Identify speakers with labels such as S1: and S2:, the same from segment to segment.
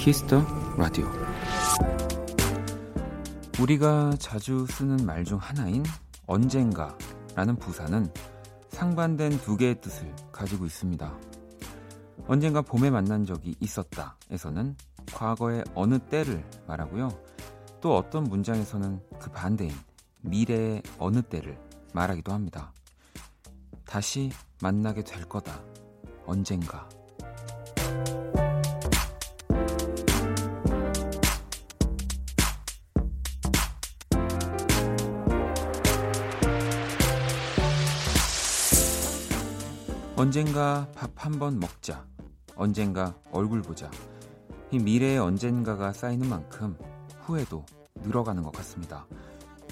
S1: Kiss the Radio 우리가 자주 쓰는 말 중 하나인 언젠가 라는 부사는 상반된 두 개의 뜻을 가지고 있습니다. 언젠가 봄에 만난 적이 있었다 에서는 과거의 어느 때를 말하고요. 또 어떤 문장에서는 그 반대인 미래의 어느 때를 말하기도 합니다. 다시 만나게 될 거다. 언젠가. 언젠가 밥 한 번 먹자. 언젠가 얼굴 보자. 이 미래의 언젠가가 쌓이는 만큼 후회도 늘어가는 것 같습니다.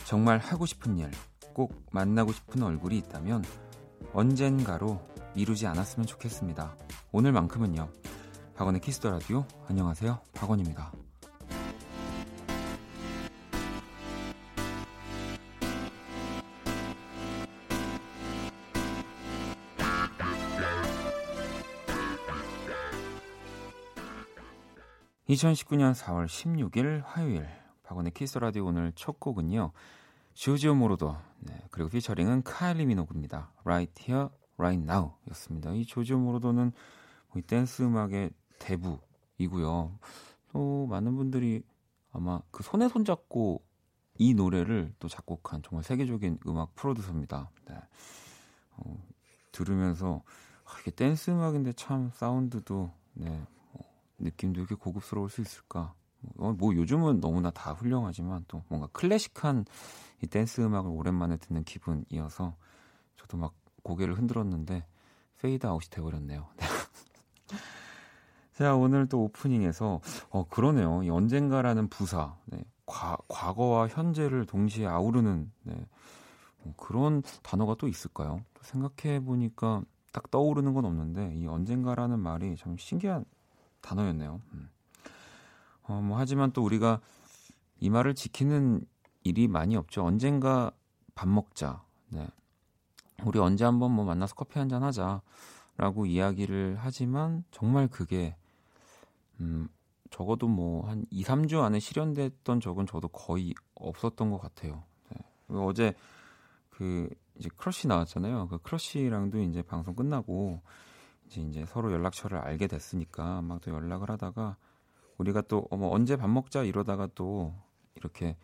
S1: 정말 하고 싶은 일, 꼭 만나고 싶은 얼굴이 있다면 언젠가로 미루지 않았으면 좋겠습니다. 오늘만큼은요. 박원의 Kiss the Radio 안녕하세요. 박원입니다. 2019년 4월 16일 화요일 박원의 Kiss the Radio 오늘 첫 곡은요. 조르지오 모로더 네, 그리고 피처링은 카일리 미노그입니다. Right Here, Right Now 였습니다. 이 조르지오 모로더는 이 댄스 음악의 대부이고요. 또 많은 분들이 아마 그 손에 손잡고 이 노래를 또 작곡한 정말 세계적인 음악 프로듀서입니다. 네. 어, 들으면서 아, 이게 댄스 음악인데 참 사운드도 네, 느낌도 이렇게 고급스러울 수 있을까? 뭐, 뭐 요즘은 너무나 다 훌륭하지만 또 뭔가 클래식한 이 댄스 음악을 오랜만에 듣는 기분이어서 저도 막 고개를 흔들었는데 페이드 아웃이 돼버렸네요. 네. 자 오늘 또 오프닝에서 어 그러네요. 이 언젠가라는 부사, 네. 과, 과거와 현재를 동시에 아우르는 네. 뭐 그런 단어가 또 있을까요? 생각해 보니까 딱 떠오르는 건 없는데 이 언젠가라는 말이 참 신기한 단어였네요. 음. 어, 뭐 하지만 또 우리가 이 말을 지키는 일이 많이 없죠. 언젠가 밥 먹자. 네. 우리 언제 한번 뭐 만나서 커피 한 잔 하자라고 이야기를 하지만 정말 그게 음 적어도 뭐 한 2, 3주 안에 실현됐던 적은 저도 거의 없었던 것 같아요. 네. 어제 그 이제 크러쉬 나왔잖아요. 그 크러쉬랑도 이제 방송 끝나고 이제 서로 연락처를 알게 됐으니까 막 또 연락을 하다가 우리가 또 어머 언제 밥 먹자 이러다가 또 이렇게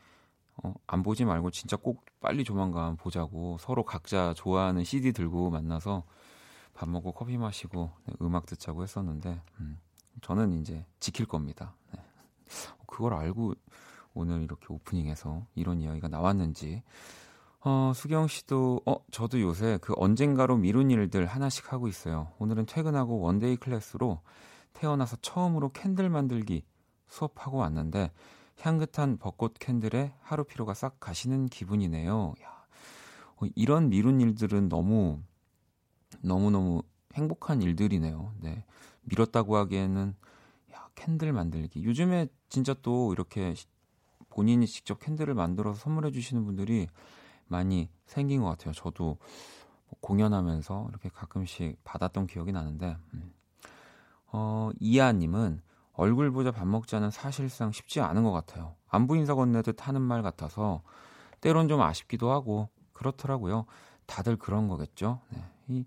S1: 어, 안 보지 말고 진짜 꼭 빨리 조만간 보자고 서로 각자 좋아하는 CD 들고 만나서 밥 먹고 커피 마시고 네, 음악 듣자고 했었는데 음, 저는 이제 지킬 겁니다. 네. 그걸 알고 오늘 이렇게 오프닝에서 이런 이야기가 나왔는지 어, 수경 씨도, 어, 저도 요새 그 언젠가로 미룬 일들 하나씩 하고 있어요. 오늘은 퇴근하고 one-day class로 태어나서 처음으로 candle 만들기 수업하고 왔는데 향긋한 벚꽃 candle에 하루 피로가 싹 가시는 기분이네요. 야, 어, 이런 미룬 일들은 너무, 너무너무 행복한 일들이네요. 네. 미뤘다고 하기에는, 야, 캔들 만들기. 요즘에 진짜 또 이렇게 본인이 직접 캔들을 만들어서 선물해 주시는 분들이 많이 생긴 것 같아요. 저도 뭐 공연하면서 이렇게 가끔씩 받았던 기억이 나는데, 음. 어, 이하님은 얼굴 보자 밥 먹자는 사실상 쉽지 않은 것 같아요. 안부 인사 건네듯 하는 말 같아서 때론 좀 아쉽기도 하고 그렇더라고요. 다들 그런 거겠죠. 네. 이,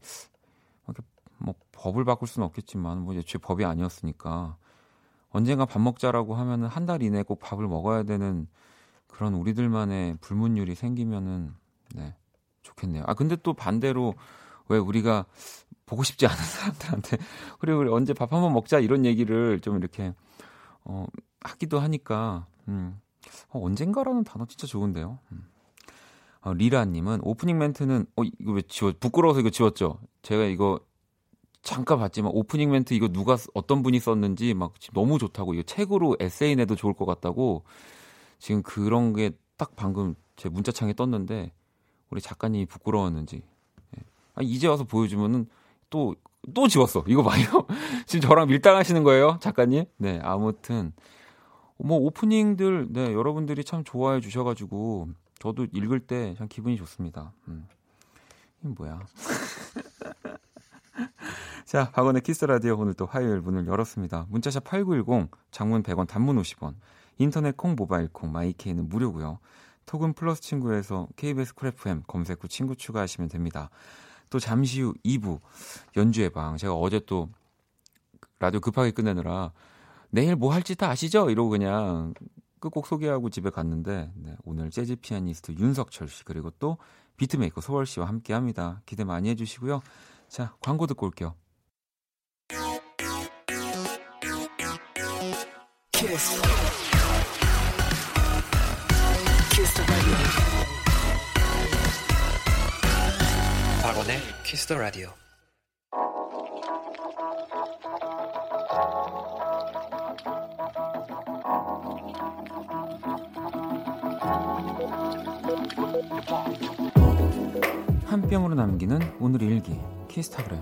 S1: 뭐 법을 바꿀 수는 없겠지만 뭐 애초에 법이 아니었으니까 언젠가 밥 먹자라고 하면은 한 달 이내 꼭 밥을 먹어야 되는 그런 우리들만의 불문율이 생기면은 네 좋겠네요. 아 근데 또 반대로 왜 우리가 보고 싶지 않은 사람들한테 그리고 우리 언제 밥 한번 먹자 이런 얘기를 좀 이렇게 어 하기도 하니까 음 어, 언젠가라는 단어 진짜 좋은데요. 음. 어, 리라님은 오프닝 멘트는 어 이거 왜 지워 부끄러워서 이거 지웠죠. 제가 이거 잠깐 봤지만 오프닝 멘트 이거 누가 어떤 분이 썼는지 막 너무 좋다고 이거 책으로 에세이 내도 좋을 것 같다고 지금 그런 게 딱 방금 제 문자창에 떴는데 우리 작가님이 부끄러웠는지 예. 아, 이제 와서 보여주면은 또또 지웠어. 이거 봐요. 지금 저랑 밀당하시는 거예요, 작가님? 네, 아무튼 뭐 오프닝들 네 여러분들이 참 좋아해 주셔가지고 저도 읽을 때 참 기분이 좋습니다. 음. 이 뭐야? 자, 박원의 Kiss the Radio 오늘 또 화요일 문을 열었습니다. 문자샵 8910, 장문 100원, 단문 50원. 인터넷 콩, 모바일 콩, 마이케이는 무료고요. 톡은 플러스 친구에서 KBS Cool FM 검색 후 친구 추가하시면 됩니다. 또 잠시 후 2부 연주의 방. 제가 어제 또 라디오 급하게 끝내느라 내일 뭐 할지 다 아시죠? 이러고 그냥 끝곡 소개하고 집에 갔는데 네, 오늘 재즈 피아니스트 윤석철 씨 그리고 또 beatmaker 소월 씨와 함께 합니다. 기대 많이 해주시고요. 자, 광고 듣고 올게요. 키스 키스 더 라디오. 한 뼘으로 남기는 오늘 일기 키스타그램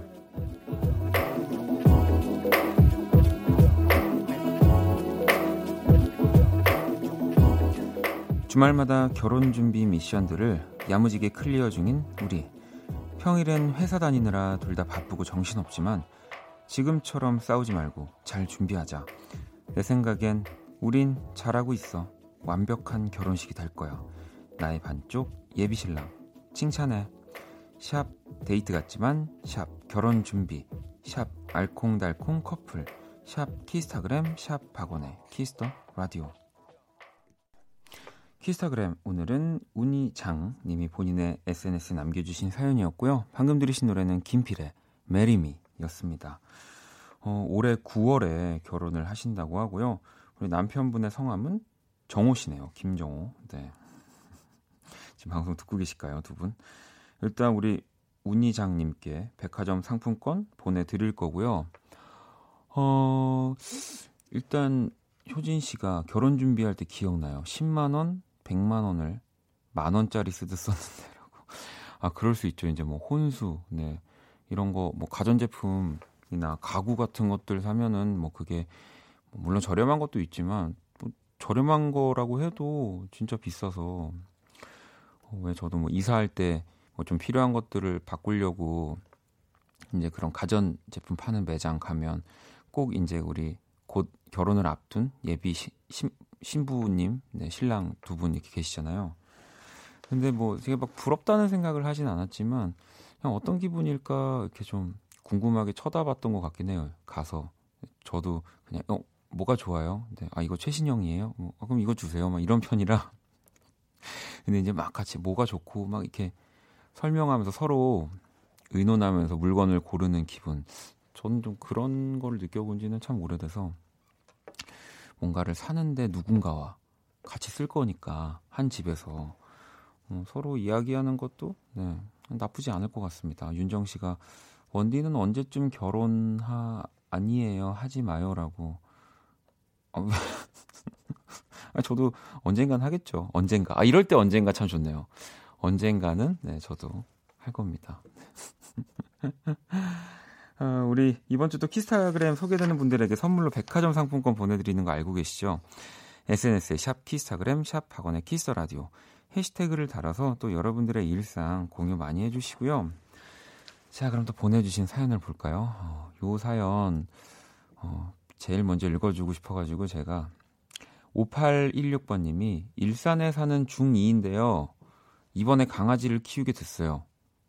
S1: 주말마다 결혼 준비 미션들을 야무지게 clear 중인 우리 평일엔 회사 다니느라 둘 다 바쁘고 정신없지만 지금처럼 싸우지 말고 잘 준비하자. 내 생각엔 우린 잘하고 있어. 완벽한 결혼식이 될 거야. 나의 반쪽 예비 신랑. 칭찬해. 샵 데이트 같지만 샵 결혼 준비. 샵 알콩달콩 커플. 샵 키스타그램 샵 박원의 Kiss the 라디오 키스타그램 오늘은 운이장 님이 본인의 SNS에 남겨주신 사연이었고요. 방금 들으신 노래는 김필의 메리미였습니다. 어, 올해 9월에 결혼을 하신다고 하고요. 우리 남편분의 성함은 정호 씨네요. 김정호. 네. 지금 방송 듣고 계실까요, 두 분? 일단 우리 운이장 님께 백화점 상품권 보내 드릴 거고요. 어, 일단 효진 씨가 결혼 준비할 때 기억나요. 10만 원, 100만 원을 만 원짜리 쓰듯 썼는데라고. 아, 그럴 수 있죠. 이제 뭐 혼수, 네. 이런 거 뭐 가전제품이나 가구 같은 것들 사면은 뭐 그게 뭐 물론 저렴한 것도 있지만 뭐 저렴한 거라고 해도 진짜 비싸서 어, 왜 저도 뭐 이사할 때 뭐 좀 필요한 것들을 바꾸려고 이제 그런 가전 제품 파는 매장 가면 꼭 이제 우리 곧 결혼을 앞둔 예비 시, 신, 신부님, 네, 신랑 두 분 이렇게 계시잖아요. 근데 뭐 되게 막 부럽다는 생각을 하진 않았지만 그냥 어떤 기분일까 이렇게 좀 궁금하게 쳐다봤던 것 같긴 해요. 가서 저도 그냥 어 뭐가 좋아요? 근데 아 이거 최신형이에요? 뭐, 아, 그럼 이거 주세요. 막 이런 편이라 근데 이제 막 같이 뭐가 좋고 막 이렇게 설명하면서 서로 의논하면서 물건을 고르는 기분. 저는 좀 그런 걸 느껴본 지는 참 오래돼서 뭔가를 사는데 누군가와 같이 쓸 거니까 한 집에서 어, 서로 이야기하는 것도 네, 나쁘지 않을 것 같습니다. 윤정 씨가 원디는 언제쯤 결혼하 아니에요 하지 마요라고. 어, 저도 언젠간 하겠죠. 언젠가. 아, 이럴 때 언젠가 참 좋네요. 언젠가는, 네, 저도 할 겁니다. 어, 우리 이번 주도 키스타그램 소개되는 분들에게 선물로 백화점 상품권 보내드리는 거 알고 계시죠? SNS에 샵 키스타그램, 샵 박원의 Kiss the Radio 해시태그를 달아서 또 여러분들의 일상 공유 많이 해주시고요. 자, 그럼 또 보내주신 사연을 볼까요? 어, 요 사연, 어, 제일 먼저 읽어주고 싶어가지고 제가 5816번님이 일산에 사는 중2인데요. 이번에 강아지를 키우게 됐어요.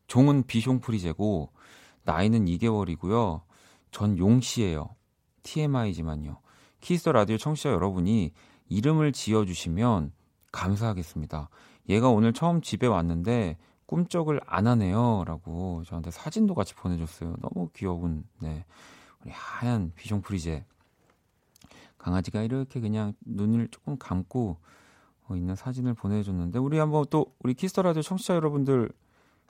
S1: 종은 비숑프리제고 나이는 2개월이고요. 전 용씨예요. TMI지만요. 키스 라디오 청취자 여러분이 이름을 지어주시면 감사하겠습니다. 얘가 오늘 처음 집에 왔는데 꿈쩍을 안 하네요. 라고 저한테 사진도 같이 보내줬어요. 너무 귀여운, 네. 우리 하얀 비숑 프리제 강아지가 이렇게 그냥 눈을 조금 감고 어, 있는 사진을 보내줬는데 우리 한번 또 우리 Kiss the Radio 청취자 여러분들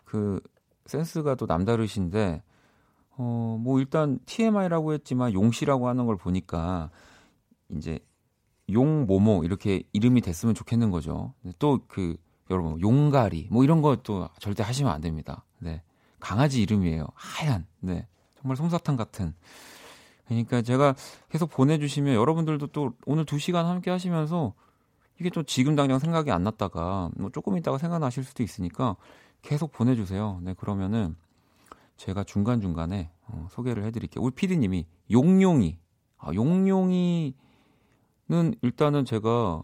S1: 그 센스가 또 남다르신데 어 뭐 일단 TMI라고 했지만 용씨라고 하는 걸 보니까 이제 용 모모 이렇게 이름이 됐으면 좋겠는 거죠. 또 그 여러분 용가리 뭐 이런 것도 절대 하시면 안 됩니다. 네 강아지 이름이에요. 하얀 네 정말 솜사탕 같은 그러니까 제가 계속 보내 주시면 여러분들도 또 오늘 두 시간 함께 하시면서 이게 또 지금 당장 생각이 안 났다가 뭐 조금 있다가 생각나실 수도 있으니까 계속 보내주세요. 네, 그러면은 제가 중간중간에 어, 소개를 해드릴게요. 우리 피디님이 용용이. 아, 용용이는 일단은 제가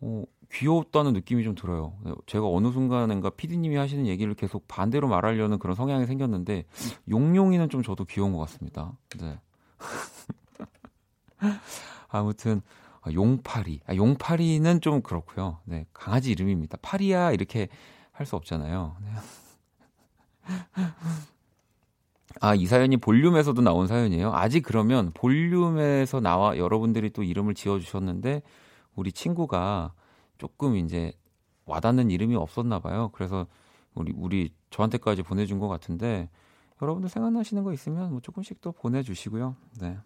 S1: 어, 귀여웠다는 느낌이 좀 들어요. 제가 어느 순간인가 피디님이 하시는 얘기를 계속 반대로 말하려는 그런 성향이 생겼는데 용용이는 좀 저도 귀여운 것 같습니다. 네. 아무튼 아, 용파리. 아, 용파리는 좀 그렇고요. 네, 강아지 이름입니다. 파리야 이렇게 할 수 없잖아요. 네. 아, 이 사연이 볼륨에서도 나온 사연이에요. 아직 그러면 볼륨에서 나와 여러분들이 또 이름을 지어 주셨는데 우리 친구가 조금 이제 와닿는 이름이 없었나 봐요. 그래서 우리 우리 저한테까지 보내준 것 같은데 여러분들 생각나시는 거 있으면 뭐 조금씩 또 보내주시고요. 네.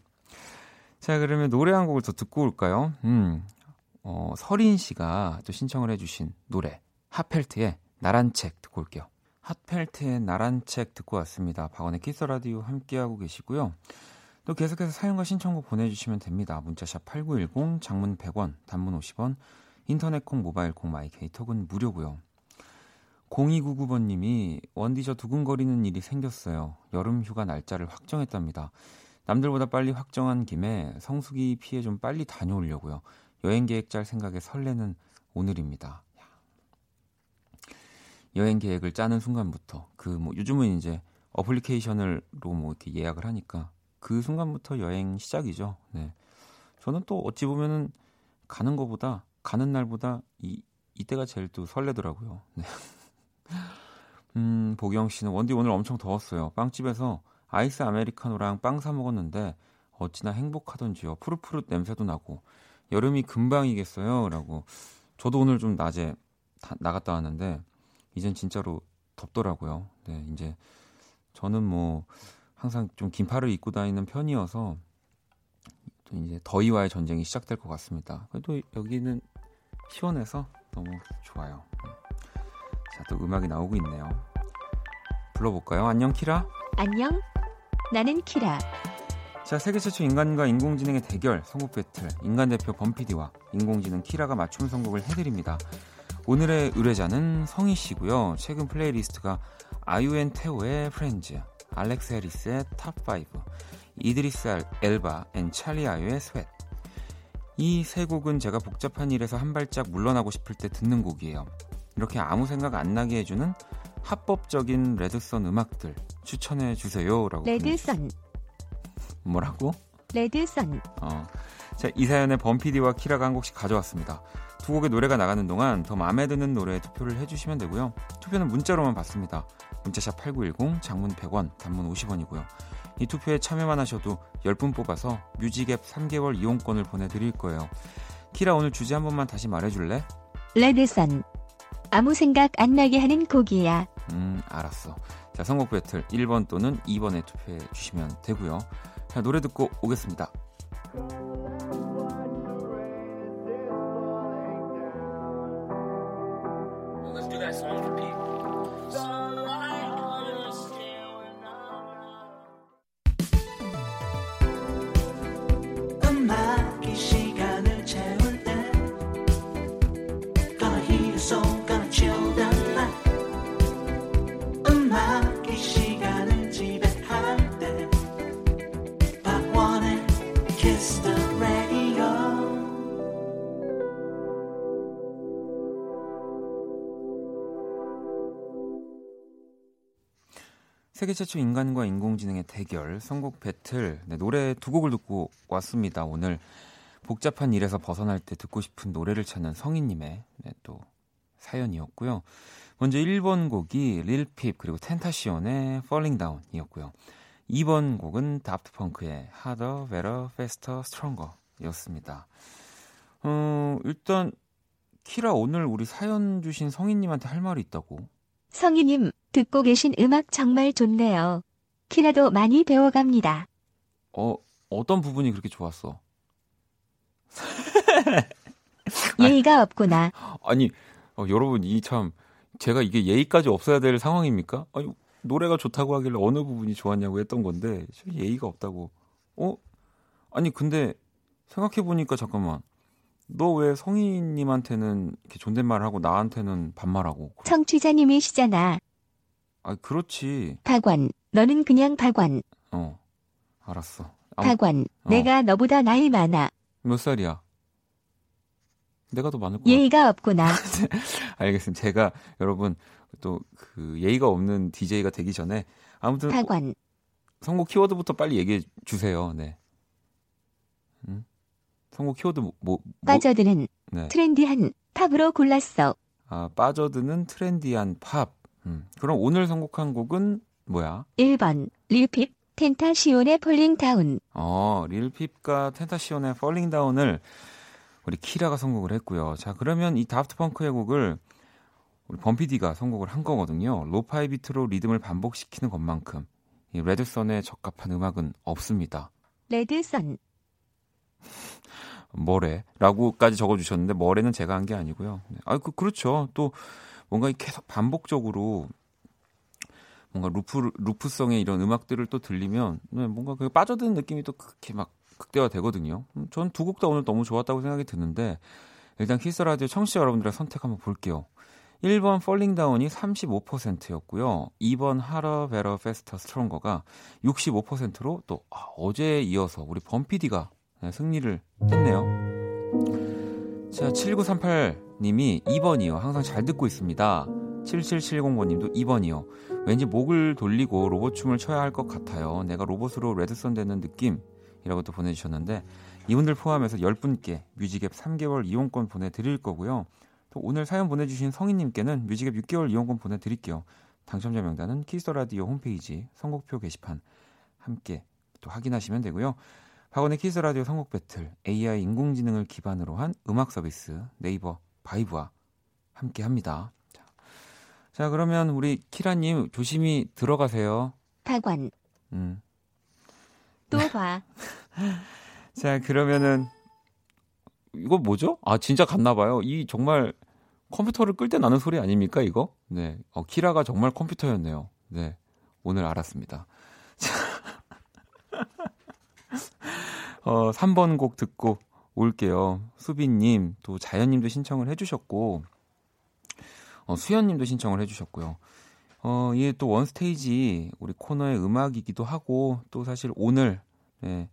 S1: 자 그러면 노래 한 곡을 더 듣고 올까요? 음, 어, 서린 씨가 또 신청을 해주신 노래 핫펠트의 나란 책 듣고 올게요. 핫펠트의 나란 책 듣고 왔습니다. 박원의 Kiss the Radio 함께하고 계시고요. 또 계속해서 사연과 신청곡 보내주시면 됩니다. 문자샵 8910, 장문 100원, 단문 50원, 인터넷 콩, 모바일 콩, My K Talk은 무료고요. 0299번님이 원디 저 두근거리는 일이 생겼어요. 여름 휴가 날짜를 확정했답니다. 남들보다 빨리 확정한 김에 성수기 피해 좀 빨리 다녀오려고요. 여행 계획 짤 생각에 설레는 오늘입니다. 여행 계획을 짜는 순간부터 그 뭐 요즘은 이제 어플리케이션으로 뭐 이렇게 예약을 하니까 그 순간부터 여행 시작이죠. 네. 저는 또 어찌 보면은 가는 거보다 가는 날보다 이 이때가 제일 또 설레더라고요. 네. 음, 보경 씨는 원디 오늘 엄청 더웠어요. 빵집에서 아이스 아메리카노랑 빵 사 먹었는데 어찌나 행복하던지요. 푸릇푸릇 냄새도 나고 여름이 금방이겠어요라고. 저도 오늘 좀 낮에 다, 나갔다 왔는데 이젠 진짜로 덥더라고요. 네, 이제 저는 뭐 항상 좀 긴팔을 입고 다니는 편이어서 또 이제 더위와의 전쟁이 시작될 것 같습니다. 그래도 여기는 시원해서 너무 좋아요. 자, 또 음악이 나오고 있네요. 불러볼까요? 안녕, 키라.
S2: 안녕. 나는 키라.
S1: 자, 세계 최초 인간과 인공지능의 대결, 선곡 배틀, 인간 대표 범피디와 인공지능 키라가 맞춤 선곡을 해드립니다. 오늘의 의뢰자는 성희 씨고요. 최근 playlist가 Ayo & Teo의 Friends, 알렉스 해리스의 Top 5, 이드리스 엘바 and 찰리 아유의 Sweat. 이 세 곡은 제가 복잡한 일에서 한 발짝 물러나고 싶을 때 듣는 곡이에요. 이렇게 아무 생각 안 나게 해주는 합법적인 Red Sun 음악들 추천해 주세요라고.
S2: Red Sun.
S1: 뭐라고?
S2: Red Sun.
S1: 어. 자, 이 사연에 범피디와 키라가 한 곡씩 가져왔습니다. 두 곡의 노래가 나가는 동안 더 마음에 드는 노래에 투표를 해주시면 되고요. 투표는 문자로만 받습니다. 문자샵 8910, 장문 100원, 단문 50원이고요. 이 투표에 참여만 하셔도 10분 뽑아서 뮤직앱 3개월 이용권을 보내드릴 거예요. 키라 오늘 주제 한 번만 다시 말해줄래?
S2: 레드선. 아무 생각 안 나게 하는 곡이야.
S1: 음, 알았어. 자, 선곡 배틀 1번 또는 2번에 투표해 주시면 되고요. 자, 노래 듣고 오겠습니다. 세계 최초 인간과 인공지능의 대결, 선곡 배틀, 네, 노래 두 곡을 듣고 왔습니다. 오늘 복잡한 일에서 벗어날 때 듣고 싶은 노래를 찾는 성인님의 네, 또 사연이었고요. 먼저 1번 곡이 릴핍 그리고 텐타시온의 Falling Down이었고요. 2번 곡은 다프트펑크의 Harder, Better, Faster, Stronger 이었습니다. 어, 일단 키라 오늘 우리 사연 주신 성인님한테 할 말이 있다고
S2: 성희님, 듣고 계신 음악 정말 좋네요. 키라도 많이 배워갑니다.
S1: 어, 어떤 부분이 그렇게 좋았어?
S2: 예의가 없구나.
S1: 아니, 어, 여러분, 이 참, 제가 이게 예의까지 없어야 될 상황입니까? 아니, 노래가 좋다고 하길래 어느 부분이 좋았냐고 했던 건데, 예의가 없다고. 어? 아니, 근데, 생각해보니까 잠깐만. 너 왜 성희님한테는 이렇게 존댓말을 하고 나한테는 반말하고?
S2: 청취자님이시잖아.
S1: 아, 그렇지.
S2: 박원, 너는 그냥 박원.
S1: 어. 알았어. 아무,
S2: 박원,
S1: 어.
S2: 내가 너보다 나이 많아.
S1: 몇 살이야? 내가 더 많을 것 같아.
S2: 예의가 없구나.
S1: 알겠습니다. 제가 여러분 또 그 예의가 없는 DJ가 되기 전에 아무튼
S2: 박원,
S1: 선곡 키워드부터 빨리 얘기해 주세요. 네. 음? 선곡 키워드 뭐, 뭐
S2: 빠져드는
S1: 네.
S2: trendy한 팝으로 골랐어.
S1: 아, 빠져드는 trendy한 팝. 음. 그럼 오늘 선곡한 곡은 뭐야?
S2: 1번, 릴핍, 텐타시온의 폴링 다운.
S1: 어, 릴핍과 텐타시온의 Falling Down을 우리 키라가 선곡을 했고요. 자, 그러면 이 다프트 펑크의 곡을 우리 범피디가 선곡을 한 거거든요. lo-fi 비트로 리듬을 반복시키는 것만큼 이 Red Sun에 적합한 음악은 없습니다.
S2: Red Sun,
S1: 뭐래라고까지 적어주셨는데 뭐래는 제가 한 게 아니고요. 네. 아, 그 그렇죠. 또 뭔가 계속 반복적으로 뭔가 loop loop성의 이런 음악들을 또 들리면 네, 뭔가 그 빠져드는 느낌이 또 그렇게 막 극대화 되거든요. 음, 전 두 곡 다 오늘 너무 좋았다고 생각이 드는데 일단 키스 라디오 청취자 여러분들의 선택 한번 볼게요. 1번 Falling Down이 35%였고요. 2번 Harder, Better, Faster, Stronger가 65%로 또 아, 어제에 이어서 우리 범피디가 네, 승리를 했네요. 자, 7938님이 2번이요. 항상 잘 듣고 있습니다. 7770번님도 2번이요. 왠지 목을 돌리고 로봇춤을 춰야 할 것 같아요. 내가 로봇으로 레드선 되는 느낌이라고 또 보내주셨는데 이분들 포함해서 10분께 뮤직앱 3개월 이용권 보내드릴 거고요. 또 오늘 사연 보내주신 성인님께는 뮤직앱 6개월 이용권 보내드릴게요. 당첨자 명단은 Kiss the Radio 홈페이지 선곡표 게시판 함께 또 확인하시면 되고요. 박원의 키스 라디오 선곡 배틀 AI 인공지능을 기반으로 한 음악 서비스 네이버 바이브와 함께 합니다. 자, 자 그러면 우리 키라 님 조심히 들어가세요.
S2: 박원,
S1: 음.
S2: 또 봐.
S1: 자 그러면은 이거 뭐죠? 아 진짜 갔나 봐요. 이 정말 컴퓨터를 끌 때 나는 소리 아닙니까 이거? 네, 어, 키라가 정말 컴퓨터였네요. 네, 오늘 알았습니다. 어, 3번 곡 듣고 올게요. 수빈님, 또 자연님도 신청을 해주셨고, 어, 수연님도 신청을 해주셨고요. 어, 이게 또 원스테이지 우리 코너의 음악이기도 하고, 또 사실 오늘, 네,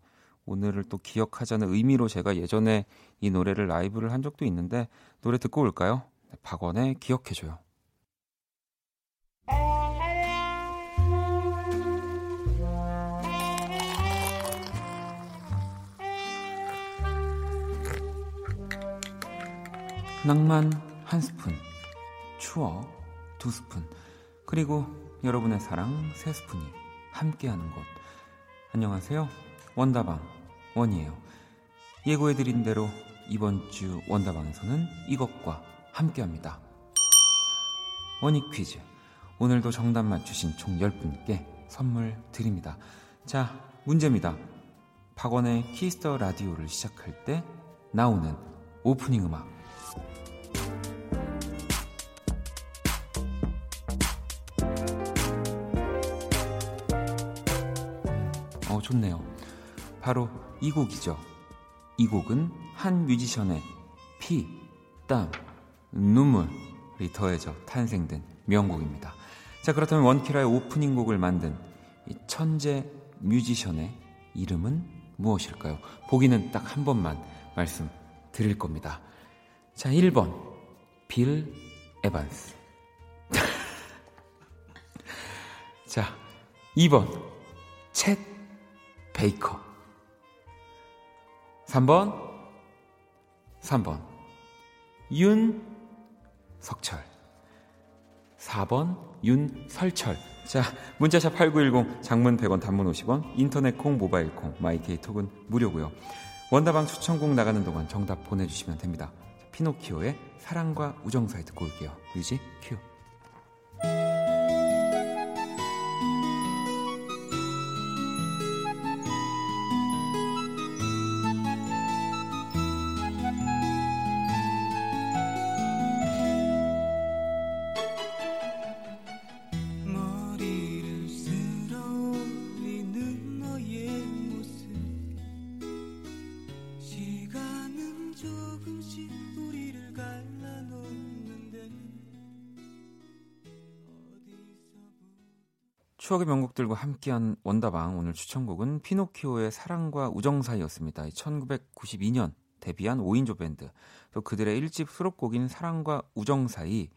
S1: 오늘을 또 기억하자는 의미로 제가 예전에 이 노래를 라이브를 한 적도 있는데, 노래 듣고 올까요? 네, 박원의 기억해줘요. 낭만 한 스푼, 추억 두 스푼, 그리고 여러분의 사랑 세 스푼이 함께하는 곳. 안녕하세요. 원다방 원이에요. 예고해드린 대로 이번 주 원다방에서는 이것과 함께합니다. 원이 퀴즈. 오늘도 정답 맞추신 총 10분께 선물 드립니다. 자, 문제입니다. 박원의 Kiss the Radio를 시작할 때 나오는 오프닝 음악. 좋네요. 바로 이 곡이죠. 이 곡은 한 뮤지션의 피, 땀, 눈물이 더해져 탄생된 명곡입니다. 자, 그렇다면 원키라의 오프닝 곡을 만든 이 천재 뮤지션의 이름은 무엇일까요? 보기는 딱 한 번만 말씀 드릴 겁니다. 자, 1번. 빌 에반스. 자, 2번. 쳇 베이커. 3번. 3번. 윤석철. 4번. 윤설철. 자, 문자샵 8910, 장문 100원, 단문 50원, 인터넷 콩, 모바일 콩, My K Talk은 무료고요. 원다방 추천곡 나가는 동안 정답 보내주시면 됩니다. 피노키오의 사랑과 우정 사이 듣고 올게요. Music cue. 명곡들과 함께한 원다방 오늘 추천곡은 피노키오의 사랑과 우정 사이였습니다. 1992년 데뷔한 5인조 밴드 또 그들의 1집 수록곡인 사랑과 우정 사이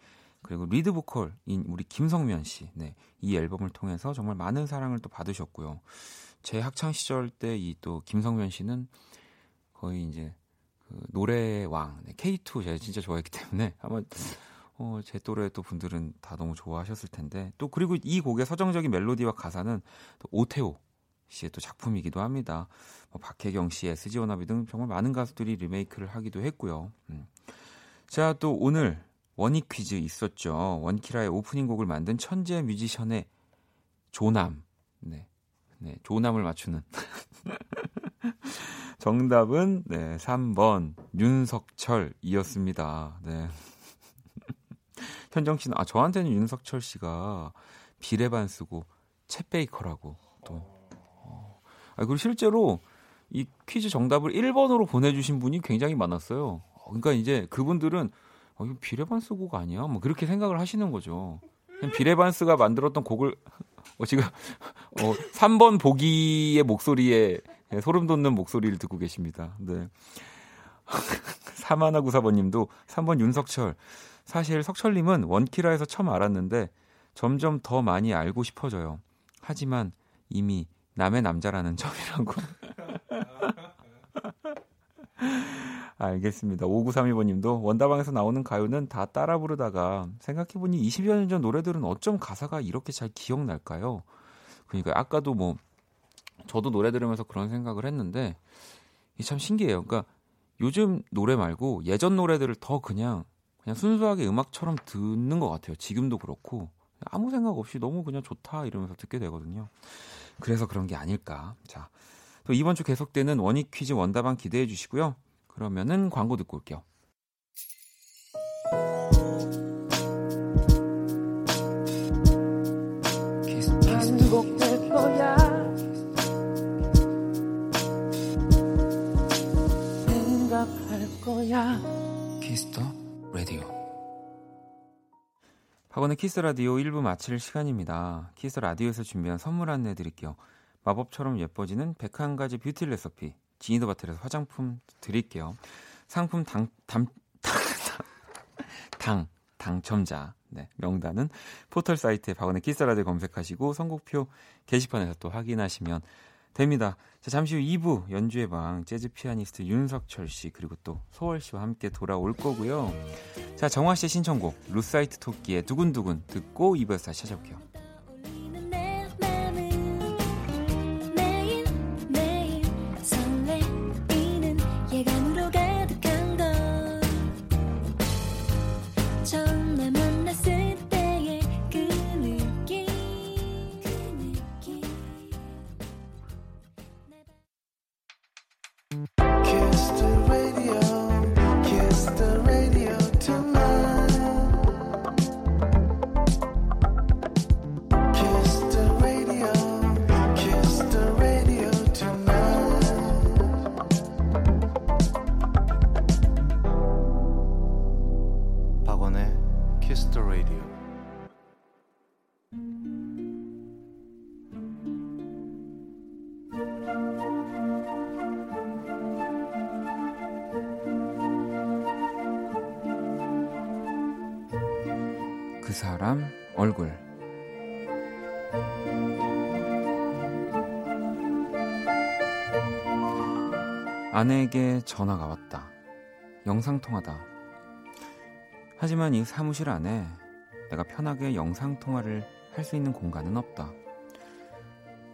S1: 그리고 리드 보컬인 우리 김성면 씨. 네. 이 앨범을 통해서 정말 많은 사랑을 또 받으셨고요. 제 학창 시절 때 이 또 김성면 씨는 거의 이제 그 노래의 왕 네, K2 제가 진짜 좋아했기 때문에 아마 어, 제 또래 또 분들은 다 너무 좋아하셨을 텐데 또 그리고 이 곡의 서정적인 멜로디와 가사는 또 오태오 씨의 또 작품이기도 합니다. 뭐 박혜경 씨, SG 워너비 등 정말 많은 가수들이 리메이크를 하기도 했고요. 음. 자, 또 오늘 원희 퀴즈 있었죠. 원키라의 오프닝 곡을 만든 천재 뮤지션의 조남. 네. 네, 조남을 맞추는. 정답은 네, 3번 윤석철이었습니다. 네. 현정 씨는 아 저한테는 윤석철 씨가 비레반 쓰고 챗 베이커라고 또. 어. 아 그리고 실제로 이 퀴즈 정답을 1번으로 보내주신 분이 굉장히 많았어요. 그러니까 이제 그분들은 어, 이거 비레반스곡 아니야? 뭐 그렇게 생각을 하시는 거죠. 비레반스가 만들었던 곡을 어, 지금 어, 3번 보기의 목소리에 소름 돋는 목소리를 듣고 계십니다. 네. 사마나 구사번님도 3번 윤석철. 사실 석철님은 원키라에서 처음 알았는데 점점 더 많이 알고 싶어져요. 하지만 이미 남의 남자라는 점이라고. 알겠습니다. 5931번님도 원다방에서 나오는 가요는 다 따라 부르다가 생각해보니 20여 년 전 노래들은 어쩜 가사가 이렇게 잘 기억날까요? 그러니까 아까도 뭐 저도 노래 들으면서 그런 생각을 했는데 참 신기해요. 그러니까 요즘 노래 말고 예전 노래들을 더 그냥 그냥 순수하게 음악처럼 듣는 것 같아요. 지금도 그렇고 아무 생각 없이 너무 그냥 좋다 이러면서 듣게 되거든요. 그래서 그런 게 아닐까. 자, 또 이번 주 계속되는 원익 퀴즈 원다방 기대해 주시고요. 그러면은 광고 듣고 올게요.
S3: 거야
S1: 박원의 키스 라디오 1부 마칠 시간입니다. 키스 라디오에서 준비한 선물 안내 드릴게요. 마법처럼 예뻐지는 101가지 뷰티 레시피 지니더 바틀에서 화장품 드릴게요. 상품 당, 당, 당, 당, 당첨자. 네, 명단은 포털 사이트에 박원의 키스 라디오 검색하시고 선곡표 게시판에서 또 확인하시면 됩니다. 자, 잠시 후 2부 연주의 방 재즈 피아니스트 윤석철 씨 그리고 또 소월 씨와 함께 돌아올 거고요. 자, 정화 씨의 신청곡 루사이트 토끼의 두근두근 듣고 2부에서 다시 찾아올게요. 아내에게 전화가 왔다. 영상통화다. 하지만 이 사무실 안에 내가 편하게 영상통화를 할 수 있는 공간은 없다.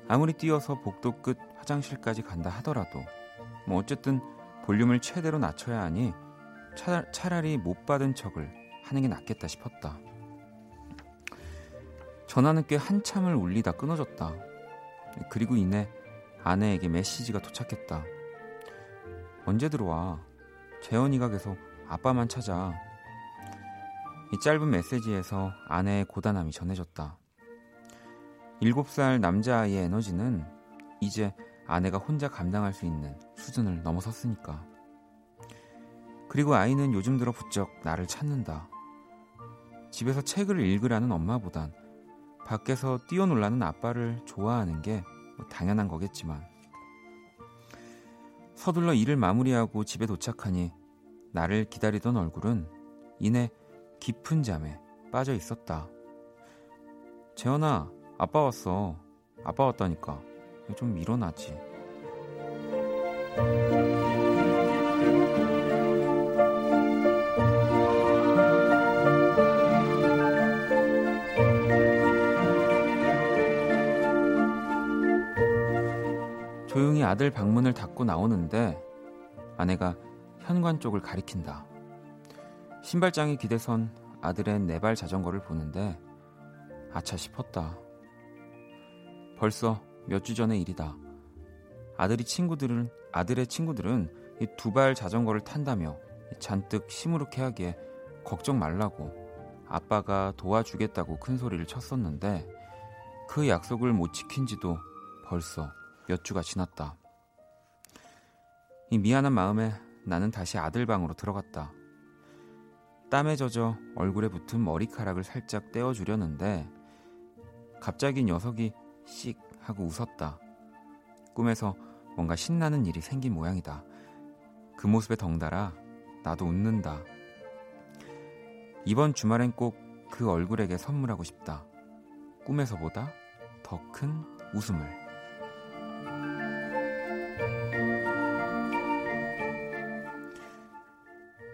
S1: 아무리 뛰어서 복도 끝 화장실까지 간다 하더라도 뭐 어쨌든 볼륨을 최대로 낮춰야 하니 차, 차라리 못 받은 척을 하는 게 낫겠다 싶었다. 전화는 꽤 한참을 울리다 끊어졌다. 그리고 이내 아내에게 메시지가 도착했다. 언제 들어와? 재현이가 계속 아빠만 찾아. 이 짧은 메시지에서 아내의 고단함이 전해졌다. 7살 남자아이의 에너지는 이제 아내가 혼자 감당할 수 있는 수준을 넘어섰으니까. 그리고 아이는 요즘 들어 부쩍 나를 찾는다. 집에서 책을 읽으라는 엄마보단 밖에서 뛰어놀라는 아빠를 좋아하는 게뭐 당연한 거겠지만 서둘러 일을 마무리하고 집에 도착하니 나를 기다리던 얼굴은 이내 깊은 잠에 빠져 있었다. 재현아, 아빠 왔어. 아빠 왔다니까. 좀 일어나지. 아들 방문을 닫고 나오는데 아내가 현관 쪽을 가리킨다. 신발장에 기대선 아들의 네발 자전거를 보는데 아차 싶었다. 벌써 몇 주 전의 일이다. 아들이 친구들은 아들의 친구들은 이 두 발 자전거를 탄다며 잔뜩 시무룩해 하기에 걱정 말라고 아빠가 도와주겠다고 큰 소리를 쳤었는데 그 약속을 못 지킨 지도 벌써 몇 주가 지났다. 이 미안한 마음에 나는 다시 아들 방으로 들어갔다. 땀에 젖어 얼굴에 붙은 머리카락을 살짝 떼어주려는데 갑자기 녀석이 씩 하고 웃었다. 꿈에서 뭔가 신나는 일이 생긴 모양이다. 그 모습에 덩달아 나도 웃는다. 이번 주말엔 꼭 그 얼굴에게 선물하고 싶다. 꿈에서보다 더 큰 웃음을.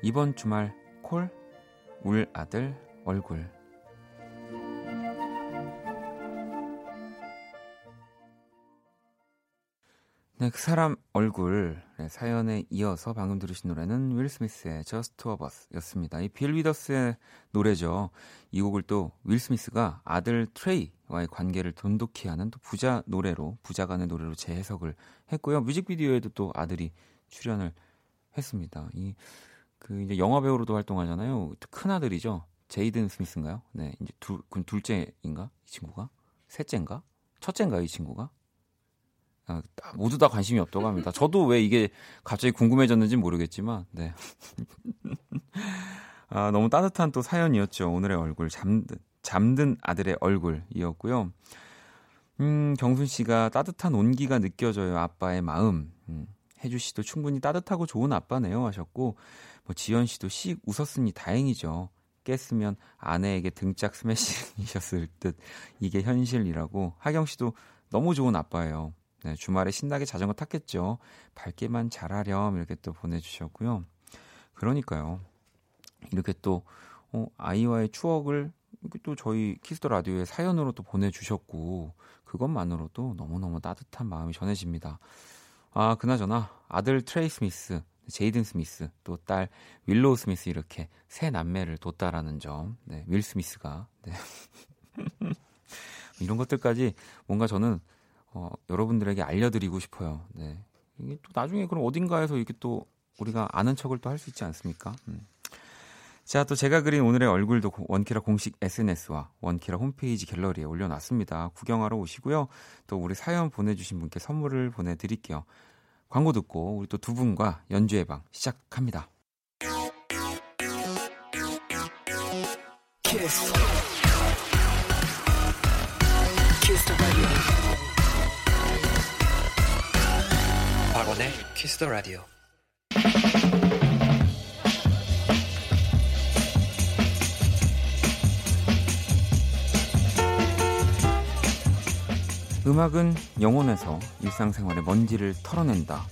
S1: 이번 주말 콜, 울 아들 얼굴. 네, 그 사람 얼굴 네, 사연에 이어서 방금 들으신 노래는 윌 스미스의 Just Two of Us 였습니다. 이 빌 위더스의 노래죠. 이 곡을 또 윌 스미스가 아들 트레이와의 관계를 돈독히 하는 또 부자 노래로, 부자 간의 노래로 재해석을 했고요. 뮤직비디오에도 또 아들이 출연을 했습니다. 이, 그 이제 영화 배우로도 활동하잖아요. 큰 아들이죠. 제이든 스미스인가요? 네, 이제 둘, 그럼 둘째인가? 이 친구가? 셋째인가? 첫째인가? 이 친구가? 아, 모두 다 관심이 없다고 합니다. 저도 왜 이게 갑자기 궁금해졌는지 모르겠지만, 네. 아, 너무 따뜻한 또 사연이었죠. 오늘의 얼굴. 잠든, 잠든 아들의 얼굴이었고요. 음, 경순 씨가 따뜻한 온기가 느껴져요. 아빠의 마음. 음, 혜주 씨도 충분히 따뜻하고 좋은 아빠네요. 하셨고, 뭐, 지연 씨도 씩 웃었으니 다행이죠. 깼으면 아내에게 등짝 스매싱이셨을 듯 이게 현실이라고. 하경 씨도 너무 좋은 아빠예요. 네, 주말에 신나게 자전거 탔겠죠. 밝게만 자라렴 이렇게 또 보내주셨고요. 그러니까요. 이렇게 또 어, 아이와의 추억을 또 저희 Kiss the Radio에 사연으로 또 보내주셨고 그것만으로도 너무너무 따뜻한 마음이 전해집니다. 아 그나저나 아들 트레이 스미스, 제이든 스미스, 또 딸 윌로우 스미스 이렇게 세 남매를 뒀다라는 점, 네, 윌 스미스가 네. 이런 것들까지 뭔가 저는 어, 여러분들에게 알려드리고 싶어요. 네. 이게 또 나중에 그럼 어딘가에서 이렇게 또 우리가 아는 척을 또 할 수 있지 않습니까? 음. 자, 또 제가 그린 오늘의 얼굴도 원키라 공식 SNS와 원키라 홈페이지 갤러리에 올려놨습니다. 구경하러 오시고요. 또 우리 사연 보내주신 분께 선물을 보내드릴게요. 광고 듣고 우리 또 두 분과 연주의 방 시작합니다.
S4: 박원의 Kiss the radio.
S1: 음악은 영혼에서 일상생활의 먼지를 털어낸다.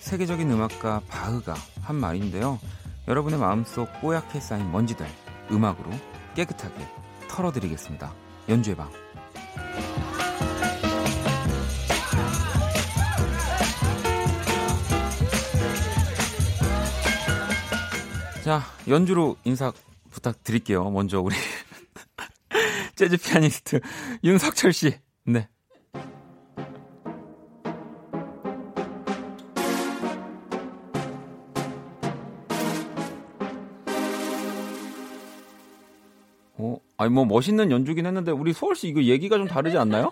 S1: 세계적인 음악가 바흐가 한 말인데요. 여러분의 마음속 뽀얗게 쌓인 먼지들 음악으로 깨끗하게 털어드리겠습니다. 연주의 방. 자, 연주로 인사 부탁드릴게요. 먼저 우리 재즈 피아니스트 윤석철 씨. 네. 아니 뭐 멋있는 연주긴 했는데 우리 수월 씨 이거 얘기가 좀 다르지 않나요?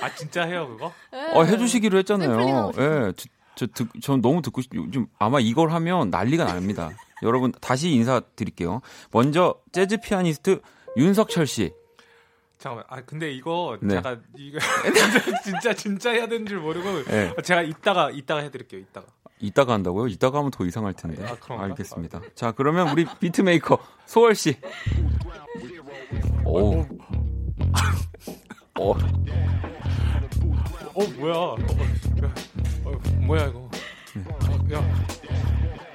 S5: 아 진짜 해요 그거?
S1: 어, 해주시기로 했잖아요. 예, 저, 저, 듣, 전 너무 듣고 싶, 요즘 아마 이걸 하면 난리가 납니다. 여러분 다시 인사드릴게요. 먼저 재즈 피아니스트 윤석철 씨.
S5: 잠깐만. 아 근데 이거
S1: 네.
S5: 제가 이거 진짜 진짜 해야 되는 줄 모르고
S1: 네.
S5: 제가 이따가 이따가 해드릴게요. 이따가.
S1: 이따가 한다고요? 이따가 하면 더 이상할 텐데.
S5: 아?
S1: 알겠습니다. 자, 그러면 우리 비트메이커 소월 씨. 오. 어,
S5: 어 뭐야? 어, 어, 뭐야 이거? 어, 야,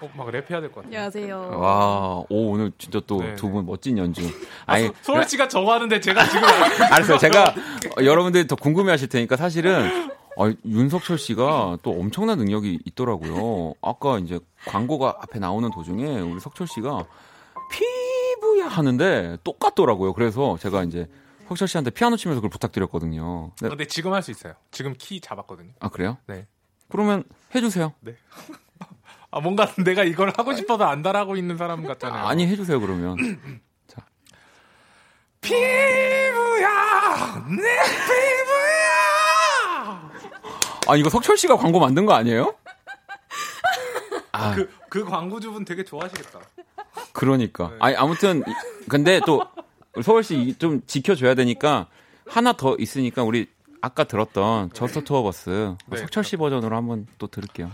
S5: 어, 막 랩해야 될 것 같아.
S6: 안녕하세요.
S1: 와, 오 오늘 진짜 또
S5: 네,
S1: 두분 멋진 연주. 아니,
S5: 소월 씨가 저거 하는데 제가 지금
S1: 알았어요. 제가 어, 여러분들이 더 궁금해 하실 테니까 사실은 어, 윤석철 씨가 또 엄청난 능력이 있더라고요. 아까 이제 광고가 앞에 나오는 도중에 우리 석철 씨가 피부야 하는데 똑같더라고요. 그래서 제가 이제 석철 씨한테 피아노 치면서 그걸 부탁드렸거든요. 네.
S5: 근데 지금 할 수 있어요. 지금 키 잡았거든요.
S1: 아 그래요?
S5: 네.
S1: 그러면 해주세요.
S5: 아 뭔가 내가 이걸 하고 싶어서 안달하고 있는 사람 같잖아요.
S1: 아니 해주세요 그러면.
S5: 피부야 내 피부야.
S1: 아 이거 석철 씨가 광고 만든 거 아니에요? 아
S5: 그, 그 광고주분 되게 좋아하시겠다.
S1: 그러니까.
S5: 네.
S1: 아니 아무튼 이- 근데 또 소월 씨 좀 지켜줘야 되니까 하나 더 있으니까 우리 아까 들었던 Just Two of Us
S5: 네.
S1: 석철 씨 버전으로 한번 또 들을게요.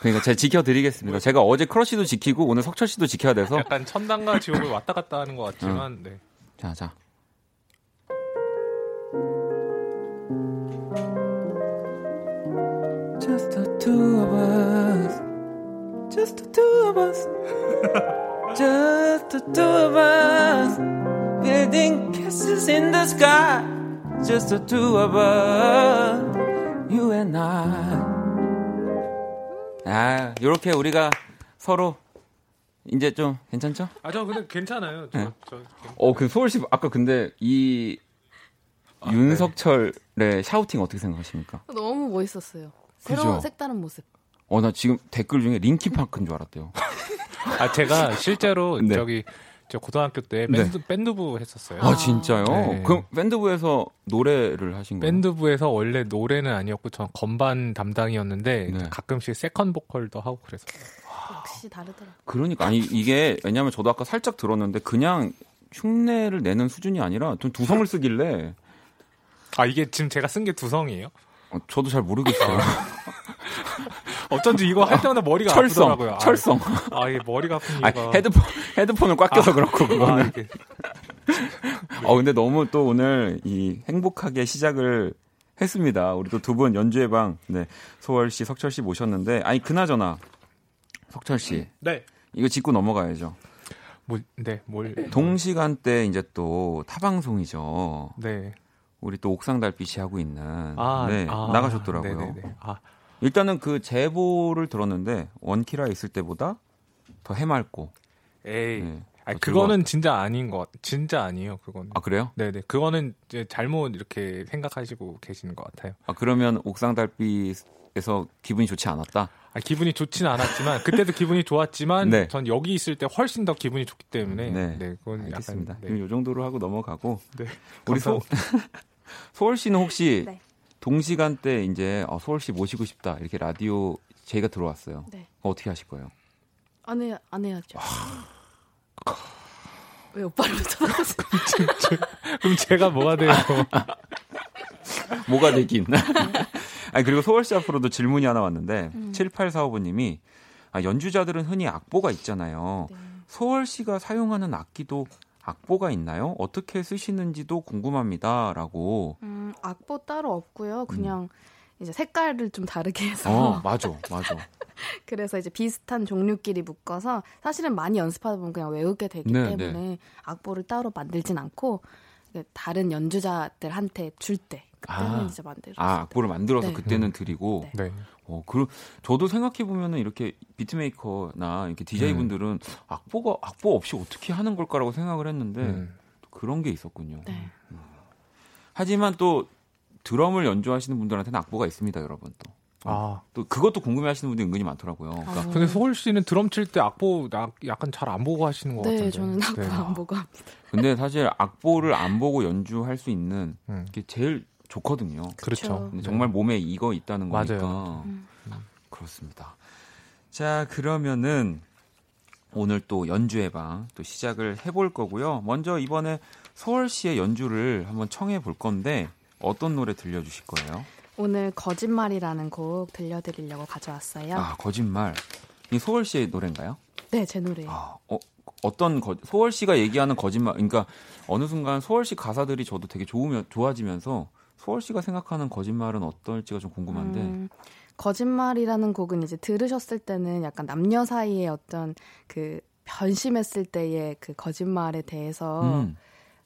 S1: 그러니까 제가 지켜드리겠습니다. 제가 어제 크러쉬도 지키고 오늘 석철 씨도 지켜야 돼서
S5: 약간 천당과 지옥을 왔다 갔다 하는 것 같지만 네.
S1: 자 자. Just the two of us. Just the two of us. Just the two of us. Building kisses in the sky. Just the two of us. You and I. 아, 요렇게 우리가 서로 이제 좀 괜찮죠?
S5: 아 저 근데 괜찮아요. 저,
S1: 네.
S5: 저 괜-
S1: 어, 그 서울시 아까 근데 이 윤석철의 shouting 어떻게 생각하십니까?
S6: 너무 멋있었어요.
S1: 그죠?
S6: 새로운 색다른 모습.
S1: 어, 나 지금 댓글 중에 링킨 파크인 줄 알았대요.
S5: 아 제가 실제로
S1: 네.
S5: 저기 저 고등학교 때 밴드, 밴드부 했었어요.
S1: 아, 진짜요?
S5: 네.
S1: 그럼 밴드부에서 노래를 하신 거예요?
S5: 밴드부에서 원래 노래는 아니었고 전 건반 담당이었는데
S1: 네.
S5: 가끔씩 second 보컬도 하고 그래서
S6: 역시 다르더라.
S1: 그러니까 아니 이게 왜냐면 저도 아까 살짝 들었는데 그냥 흉내를 내는 수준이 아니라 좀 두성을 쓰길래
S5: 아 이게 지금 제가 쓴 게 두성이에요?
S1: 어, 저도 잘 모르겠어요.
S5: 어쩐지 이거 할 때마다 머리가
S1: 철성,
S5: 아프더라고요.
S1: 철성.
S5: 아, 아 이게 머리가 아픈
S1: 아,
S5: 이유가
S1: 헤드폰 헤드폰을 꽉 껴서 그렇고
S5: 아,
S1: 그거는.
S5: 이렇게.
S1: 어 근데 너무 또 오늘 이 행복하게 시작을 했습니다. 우리 또 두 분 연주의 방, 네 소월 씨, 석철 씨 모셨는데, 아니 그나저나 석철 씨
S5: 네.
S1: 이거 짚고 넘어가야죠.
S5: 뭐, 네, 뭘.
S1: 동시간 대 이제 또 타방송이죠.
S5: 네.
S1: 우리 또 옥상 달빛이 하고 있는
S5: 아,
S1: 네
S5: 아,
S1: 나가셨더라고요.
S5: 네네네. 아,
S1: 일단은 그 제보를 들었는데 원키라 있을 때보다 더 해맑고.
S5: 에이.
S1: 네. 더
S5: 그거는 진짜 아닌 것, 같- 진짜 아니에요, 그거는.
S1: 아 그래요?
S5: 네네. 그거는 이제 잘못 이렇게 생각하시고 계시는 것 같아요.
S1: 아 그러면 옥상 달빛에서 기분이 좋지 않았다.
S5: 아, 기분이 좋지는 않았지만, 그때도 기분이 좋았지만,
S1: 네.
S5: 전 여기 있을 때 훨씬 더 기분이 좋기 때문에,
S1: 네.
S5: 네, 그건
S1: 알겠습니다.
S5: 약간.
S1: 그럼
S5: 네.
S1: 이 정도로 하고 넘어가고
S5: 네.
S1: 우리 소 소월 씨는 혹시
S6: 네.
S1: 동시간대 이제 어, 씨 모시고 싶다 이렇게 라디오 제의가 들어왔어요.
S6: 네.
S1: 어떻게 하실 거예요?
S6: 안 해, 안 해야죠. 왜 오빠를 쳐다보세요?
S5: 그럼 제가 뭐가 돼요?
S1: 뭐가 되긴. 아니 그리고 씨 앞으로도 질문이 하나 왔는데
S6: 음.
S1: 7845번님이 아, 연주자들은 흔히 악보가 있잖아요.
S6: 네.
S1: 씨가 사용하는 악기도 악보가 있나요? 어떻게 쓰시는지도 궁금합니다라고.
S6: 음, 악보 따로 없고요. 그냥 이제 색깔을 좀 다르게 해서
S1: 어, 맞아. 맞아.
S6: 그래서 이제 비슷한 종류끼리 묶어서 사실은 많이 연습하다 보면 그냥 외우게 되기
S1: 네,
S6: 때문에 악보를 따로 만들진 않고 다른 연주자들한테 줄 때 그때는
S1: 아.
S6: 이제 만들어요.
S1: 아, 악보를 만들어서
S6: 네.
S1: 그때는 드리고
S6: 네.
S5: 네.
S1: 어, 그 저도 생각해 보면은 이렇게 비트메이커나 이렇게 DJ 분들은 악보가 악보 없이 어떻게 하는 걸까라고 생각을 했는데
S5: 음.
S1: 그런 게 있었군요.
S6: 네.
S1: 하지만 또 드럼을 연주하시는 분들한테는 악보가 있습니다, 여러분. 또.
S5: 아.
S1: 또 그것도 궁금해 하시는 분들이 은근히 많더라고요. 그러니까
S6: 어.
S5: 근데 소울 씨는 드럼 칠 때 악보 나- 약간 잘 안 보고 하시는 것 같은데.
S6: 네, 저는 악보
S5: 네.
S6: 안 보고 합니다.
S1: 근데 사실 악보를 안 보고 연주할 수 있는
S5: 음.
S1: 게 제일 좋거든요.
S5: 그렇죠.
S1: 근데 정말 몸에 익어 있다는 거니까
S5: 맞아요.
S6: 음.
S1: 그렇습니다. 자 그러면은 오늘 또 연주의 방 또 시작을 해볼 거고요. 먼저 이번에 서울 씨의 연주를 한번 청해 볼 건데 어떤 노래 들려주실 거예요?
S6: 오늘 거짓말이라는 곡 들려드리려고 가져왔어요.
S1: 아 거짓말. 이 소월 씨의 노래인가요?
S6: 네, 제 노래예요.
S1: 아, 어, 어떤 거, 소월 씨가 얘기하는 거짓말, 그러니까 어느 순간 소월 씨 가사들이 저도 되게 좋으면 좋아지면서 소월 씨가 생각하는 거짓말은 어떨지가 좀 궁금한데.
S6: 음, 거짓말이라는 곡은 이제 들으셨을 때는 약간 남녀 사이에 어떤 그 변심했을 때의 그 거짓말에 대해서
S1: 음,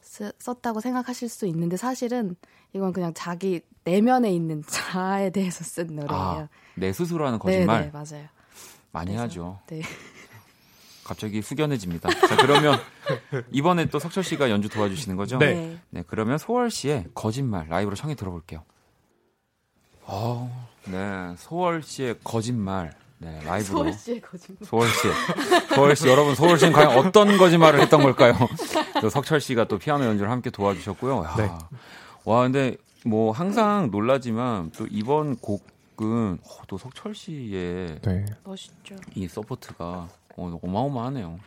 S6: 쓰- 썼다고 생각하실 수 있는데 사실은 이건 그냥 자기 내면에 있는 자아에 대해서 쓴 노래예요.
S1: 아, 내 스스로 하는 거짓말
S6: 네, 네, 맞아요.
S1: 많이
S6: 그래서,
S1: 하죠.
S6: 네.
S1: 갑자기 숙연해집니다. 자, 그러면 이번에 또 석철 씨가 연주 도와주시는 거죠?
S5: 네.
S1: 네, 그러면 소월 씨의 거짓말 라이브로 청해 들어볼게요. 어, 네, 소월 씨의 거짓말, 네, 라이브로.
S6: 소월 씨의 거짓말.
S1: 소월 씨, 소월 씨, 여러분 소월 씨는 과연 어떤 거짓말을 했던 걸까요? 또 석철 씨가 또 피아노 연주를 함께 도와주셨고요. 야,
S5: 네.
S1: 와, 근데 뭐 항상 놀라지만 또 이번 곡은 어, 또 석철 씨의
S5: 네.
S6: 멋있죠.
S1: 이 서포트가 어, 어마어마하네요.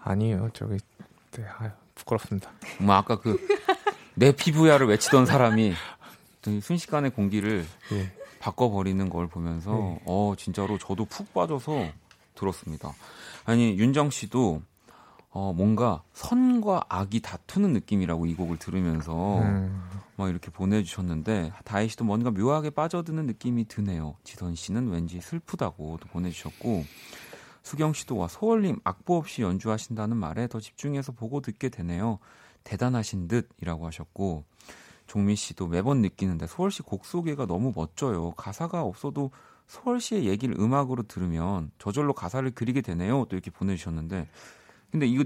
S5: 아니에요. 저기 네, 아유, 부끄럽습니다.
S1: 정말 아까 그 내 피부야를 외치던 사람이 또 순식간에 공기를
S5: 예.
S1: 바꿔버리는 걸 보면서
S5: 네.
S1: 어 진짜로 저도 푹 빠져서 들었습니다. 아니 윤정 씨도 어 뭔가 선과 악이 다투는 느낌이라고 이 곡을 들으면서
S5: 음,
S1: 막 이렇게 보내주셨는데 다혜 씨도 뭔가 묘하게 빠져드는 느낌이 드네요. 지선 씨는 왠지 슬프다고 또 보내주셨고 수경 씨도 와 소월님 악보 없이 연주하신다는 말에 더 집중해서 보고 듣게 되네요. 대단하신 듯이라고 하셨고 종민 씨도 매번 느끼는데 소월 씨 곡 소개가 너무 멋져요. 가사가 없어도 소월 씨의 얘기를 음악으로 들으면 저절로 가사를 그리게 되네요. 또 이렇게 보내주셨는데 근데 이거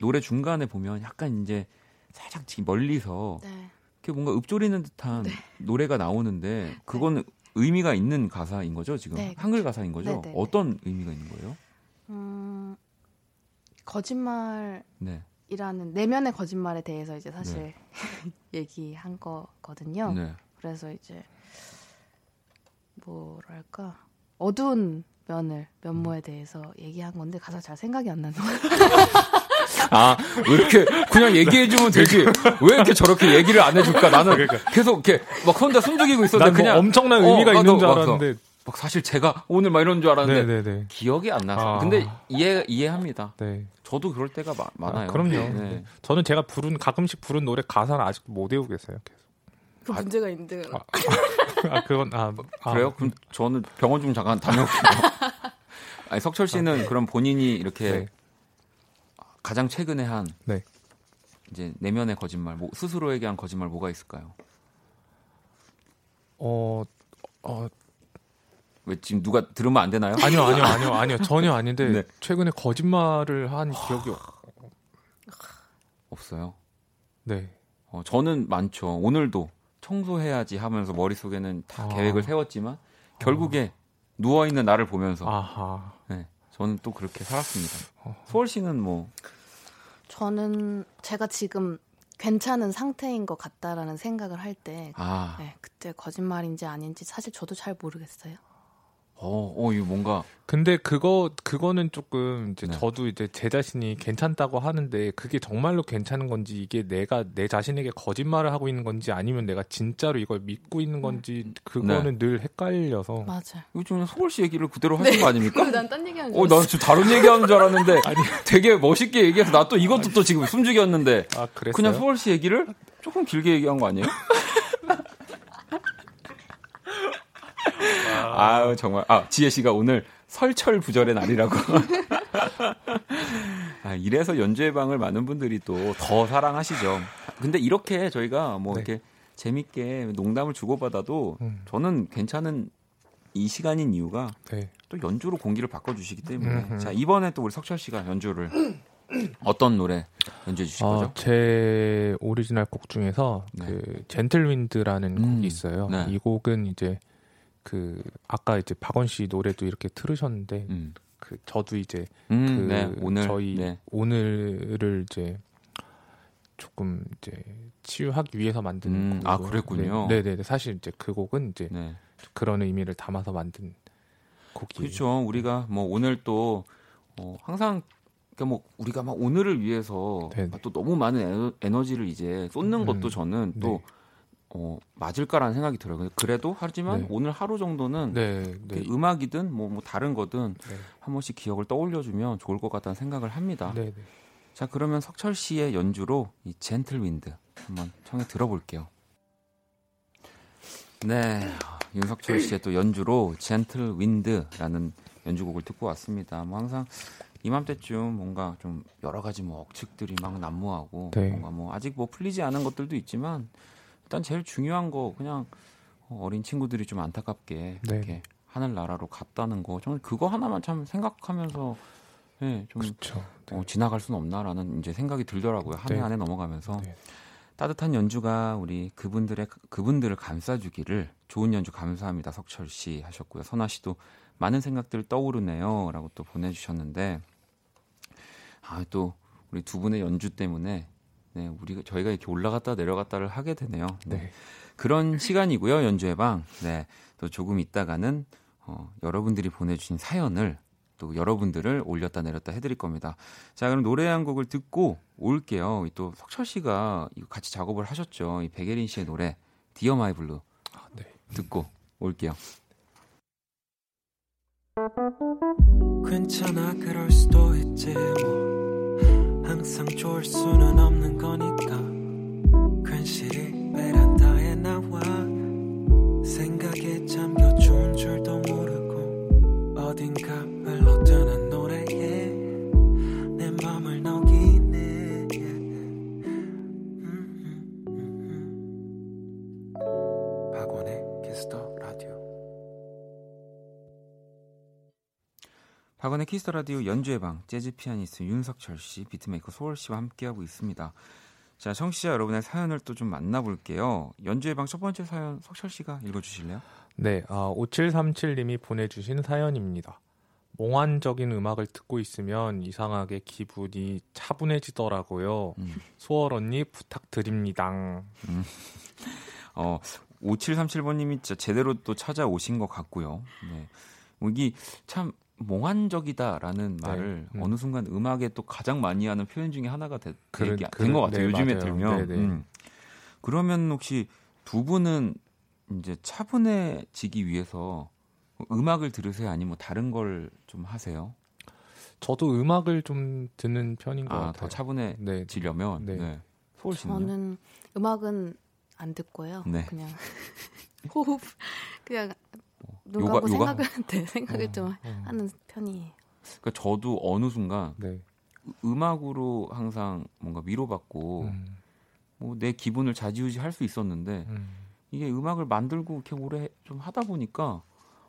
S1: 노래 중간에 보면 약간 이제 살짝 지금 멀리서
S6: 네.
S1: 이렇게 뭔가 읊조리는 듯한 노래가 나오는데 그건 의미가 있는 가사인 거죠 지금
S6: 네,
S1: 한글 가사인 거죠
S6: 네, 네, 네.
S1: 어떤 의미가 있는 거예요?
S6: 음, 거짓말이라는
S1: 네,
S6: 내면의 거짓말에 대해서 이제 사실 얘기한 거거든요.
S1: 네.
S6: 그래서 이제 뭐랄까 어두운 면을 면모에 대해서 얘기한 건데 가사 잘 생각이 안 나는 거예요.
S1: 아, 왜 이렇게 그냥 얘기해주면 되지? 왜 이렇게 저렇게 얘기를 안 해줄까? 나는 계속 이렇게 막 혼자 숨죽이고 있었는데
S5: 난뭐
S1: 그냥
S5: 엄청난
S1: 어,
S5: 의미가
S1: 나도
S5: 있는
S1: 줄막
S5: 알았는데.
S1: 막 사실 제가 오늘 막 이런 줄 알았는데
S5: 네네네.
S1: 기억이 안 나서.
S5: 아.
S1: 근데 이해 이해합니다.
S5: 네.
S1: 저도 그럴 때가 마- 많아요.
S5: 아, 그럼요.
S1: 네.
S5: 네. 저는 제가 부른 가끔씩 부른 노래 가사를 아직 못 외우겠어요. 계속.
S6: 그 문제가 있는데
S5: 아, 아 그건 아, 아,
S1: 그래요? 그럼 저는 병원 좀 잠깐 다녀올게요. 아니, 석철 씨는 그럼 본인이 이렇게
S5: 네.
S1: 가장 최근에 한
S5: 네.
S1: 이제 내면의 거짓말, 뭐, 스스로에게 한 거짓말 뭐가 있을까요?
S5: 어, 어
S1: 왜 지금 누가 들으면 안 되나요?
S5: 아니요 아니요 아니요 아니요 전혀 아닌데
S1: 네.
S5: 최근에 거짓말을 한 기억이 없-
S1: 없어요.
S5: 네.
S1: 어, 저는 많죠. 오늘도 청소해야지 하면서 머릿속에는 다
S5: 아.
S1: 계획을 세웠지만 결국에 누워 있는 나를 보면서
S5: 아하.
S1: 네, 저는 또 그렇게 살았습니다.
S5: 어.
S1: 소월 씨는 뭐
S6: 저는 제가 지금 괜찮은 상태인 것 같다라는 생각을 할 때
S1: 아,
S6: 네, 그때 거짓말인지 아닌지 사실 저도 잘 모르겠어요.
S1: 어, 어, 이거 뭔가
S5: 근데 그거 그거는 조금 이제
S1: 네.
S5: 저도 이제 제 자신이 괜찮다고 하는데 그게 정말로 괜찮은 건지 이게 내가 내 자신에게 거짓말을 하고 있는 건지 아니면 내가 진짜로 이걸 믿고 있는 건지 그거는 늘 헷갈려서
S6: 맞아요.
S1: 이거 좀 소월 씨 얘기를 그대로 하신 거 아닙니까?
S6: 난딴 얘기하는 줄
S1: 어. 나 지금 다른 얘기하는 줄 알았는데 되게 멋있게 얘기해서 나 또 이것도 또 지금 숨죽였는데
S5: 아 그랬어요.
S1: 그냥 소월 씨 얘기를 조금 길게 얘기한 거 아니에요? 아 정말 아 지혜 씨가 오늘 설철 부절의 날이라고. 아, 이래서 연주회 방을 많은 분들이 또 더 사랑하시죠. 근데 이렇게 저희가 뭐
S5: 네.
S1: 이렇게 재밌게 농담을 주고받아도
S5: 음.
S1: 저는 괜찮은 이 시간인 이유가
S5: 네.
S1: 또 연주로 공기를 바꿔주시기 때문에
S5: 음흠.
S1: 자 이번에 또 우리 석철 씨가 연주를 어떤 노래 연주해 주실
S5: 어,
S1: 거죠?
S5: 제 오리지널 곡 중에서
S1: 네.
S5: 그 Gentle Wind라는
S1: 음,
S5: 곡이 있어요.
S1: 네.
S5: 이 곡은 이제 그 아까 이제 박원 씨 노래도 이렇게 틀으셨는데
S1: 음,
S5: 그 저도 이제
S1: 음,
S5: 그
S1: 네, 오늘
S5: 저희
S1: 네.
S5: 오늘을 이제 조금 이제 치유하기 위해서 만든
S1: 음,
S5: 곡이고
S1: 아, 그랬군요.
S5: 네, 네, 네. 사실 이제 그 곡은 이제
S1: 네.
S5: 그런 의미를 담아서 만든 곡이에요.
S1: 그렇죠. 우리가 뭐 오늘 또 어, 항상 그러니까 뭐 우리가 막 오늘을 위해서
S5: 네.
S1: 또 너무 많은 에너, 에너 지를 이제 쏟는
S5: 음.
S1: 것도 저는 또
S5: 네.
S1: 어, 맞을까라는 생각이 들어요. 그래도 하지만
S5: 네.
S1: 오늘 하루 정도는
S5: 네,
S1: 그
S5: 네.
S1: 음악이든 뭐, 뭐 다른 거든
S5: 네.
S1: 한 번씩 기억을 떠올려주면 좋을 것 같다는 생각을 합니다.
S5: 네, 네.
S1: 자 그러면 석철 씨의 연주로 이 젠틀 윈드 한번 청해 들어볼게요. 네, 윤석철 씨의 또 연주로 젠틀 윈드라는 연주곡을 듣고 왔습니다. 뭐 항상 이맘때쯤 뭔가 좀 여러 가지 뭐 억측들이 막 난무하고
S5: 네.
S1: 뭔가 뭐 아직 뭐 풀리지 않은 것들도 있지만 일단 제일 중요한 거 그냥 어, 어린 친구들이 좀 안타깝게
S5: 네.
S1: 이렇게 하늘나라로 갔다는 거 저는 그거 하나만 참 생각하면서 예, 좀
S5: 그렇죠. 네.
S1: 어, 지나갈 수는 없나라는 이제 생각이 들더라고요. 한해
S5: 네.
S1: 한해 넘어가면서
S5: 네.
S1: 따뜻한 연주가 우리 그분들의 그분들을 감싸주기를 좋은 연주 감사합니다. 석철 씨 하셨고요. 선아 씨도 많은 생각들 떠오르네요라고 또 보내주셨는데 아또 우리 두 분의 연주 때문에 네, 우리가 저희가 이렇게 올라갔다 내려갔다를 하게 되네요.
S5: 네.
S1: 그런 시간이고요. 연주의 방. 네. 또 조금 있다가는 어, 여러분들이 보내주신 사연을 또 여러분들을 올렸다 내렸다 해드릴 겁니다. 자, 그럼 노래 한 곡을 듣고 올게요. 이또 석철 씨가 같이 작업을 하셨죠. 이 백예린 씨의 노래 Dear My Blue
S5: 아, 네.
S1: 듣고 올게요.
S3: 괜찮아 그럴 수도 있지 뭐 항상 좋을 수는 없는 거니까 괜시리 베란다에 나와 생각에 잠겨 좋은 줄도 모르고 어딘가 흘러드는 박원의
S1: Kiss the Radio 연주의 방 재즈 피아니스트 윤석철 씨, beatmaker 소월 씨와 함께하고 있습니다. 자, 청취자 여러분의 사연을 또 좀 만나볼게요. 연주의 방 첫 번째 사연 석철 씨가 읽어주실래요?
S5: 네, 아, 5737님이 보내주신 사연입니다. 몽환적인 음악을 듣고 있으면 이상하게 기분이 차분해지더라고요.
S1: 음.
S5: 소월 언니 부탁드립니다.
S1: 어, 5737번님이 진짜 제대로 또 찾아오신 것 같고요. 네. 뭐 이게 참 몽환적이다라는
S5: 네,
S1: 말을
S5: 음.
S1: 어느 순간 음악에 또 가장 많이 하는 표현 중에 하나가 된것
S5: 그런-
S1: 같아요.
S5: 네,
S1: 요즘에
S5: 맞아요.
S1: 들면.
S5: 네, 네.
S1: 음. 그러면 혹시 두 분은 이제 차분해지기 위해서 음악을 들으세요? 아니면 뭐 다른 걸 좀 하세요?
S5: 저도 음악을 좀 듣는 편인 것
S1: 아,
S5: 같아요.
S1: 더 차분해지려면.
S5: 네.
S1: 네.
S5: 네.
S1: 소울 씨는요?
S6: 저는 음악은 안 듣고요.
S1: 네.
S6: 그냥 호흡 그냥 눈
S1: 요가- 요가?
S6: 생각을 네, 생각을 좀
S5: 어,
S6: 하는 편이에요.
S1: 그러니까 저도 어느 순간
S5: 네.
S1: 음악으로 항상 뭔가 위로받고
S5: 음,
S1: 뭐내 기분을 좌지우지 할 수 있었는데
S5: 음,
S1: 이게 음악을 만들고 이렇게 오래 좀 하다 보니까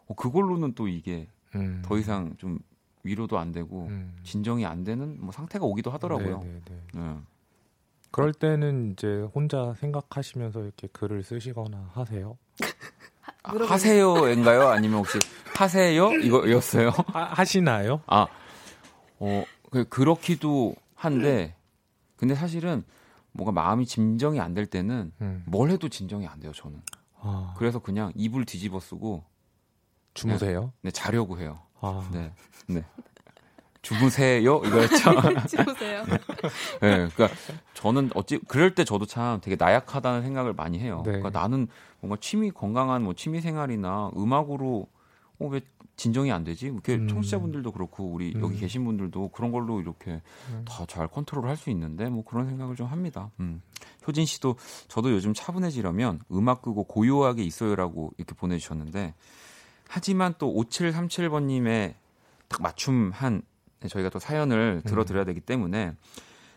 S1: 어, 그걸로는 또 이게
S5: 음.
S1: 더 이상 좀 위로도 안 되고
S5: 음.
S1: 진정이 안 되는 뭐 상태가 오기도 하더라고요.
S5: 네, 네, 네.
S1: 네.
S5: 그럴 때는 이제 혼자 생각하시면서 이렇게 글을 쓰시거나 하세요.
S1: 아,
S6: 물어보세요.
S1: 하세요인가요? 아니면 혹시 하세요? 이거였어요?
S5: 하, 하시나요?
S1: 아, 어, 그, 그렇기도 한데, 근데 사실은 뭔가 마음이 진정이 안 될 때는
S5: 음.
S1: 뭘 해도 진정이 안 돼요, 저는.
S5: 아,
S1: 그래서 그냥 이불 뒤집어 쓰고,
S5: 주무세요?
S1: 네, 자려고 해요.
S5: 아,
S1: 네. 네. 주무세요? 이거였죠.
S6: 주무세요.
S1: 네, 그러니까 저는 어찌 그럴 때 저도 참 되게 나약하다는 생각을 많이 해요.
S5: 네.
S1: 그러니까 나는 뭔가 취미 건강한 뭐 취미 생활이나 음악으로 어, 왜 진정이 안 되지? 이렇게
S5: 음.
S1: 청취자분들도 그렇고 우리
S5: 음.
S1: 여기 계신 분들도 그런 걸로 이렇게
S5: 음.
S1: 다잘 컨트롤할 수 있는데 뭐 그런 생각을 좀 합니다. 음. 효진 씨도 저도 요즘 차분해지려면 음악 끄고 고요하게 있어요라고 이렇게 보내주셨는데 하지만 또 5737번님의 딱 맞춤한 저희가 또 사연을
S5: 음.
S1: 들어드려야 되기 때문에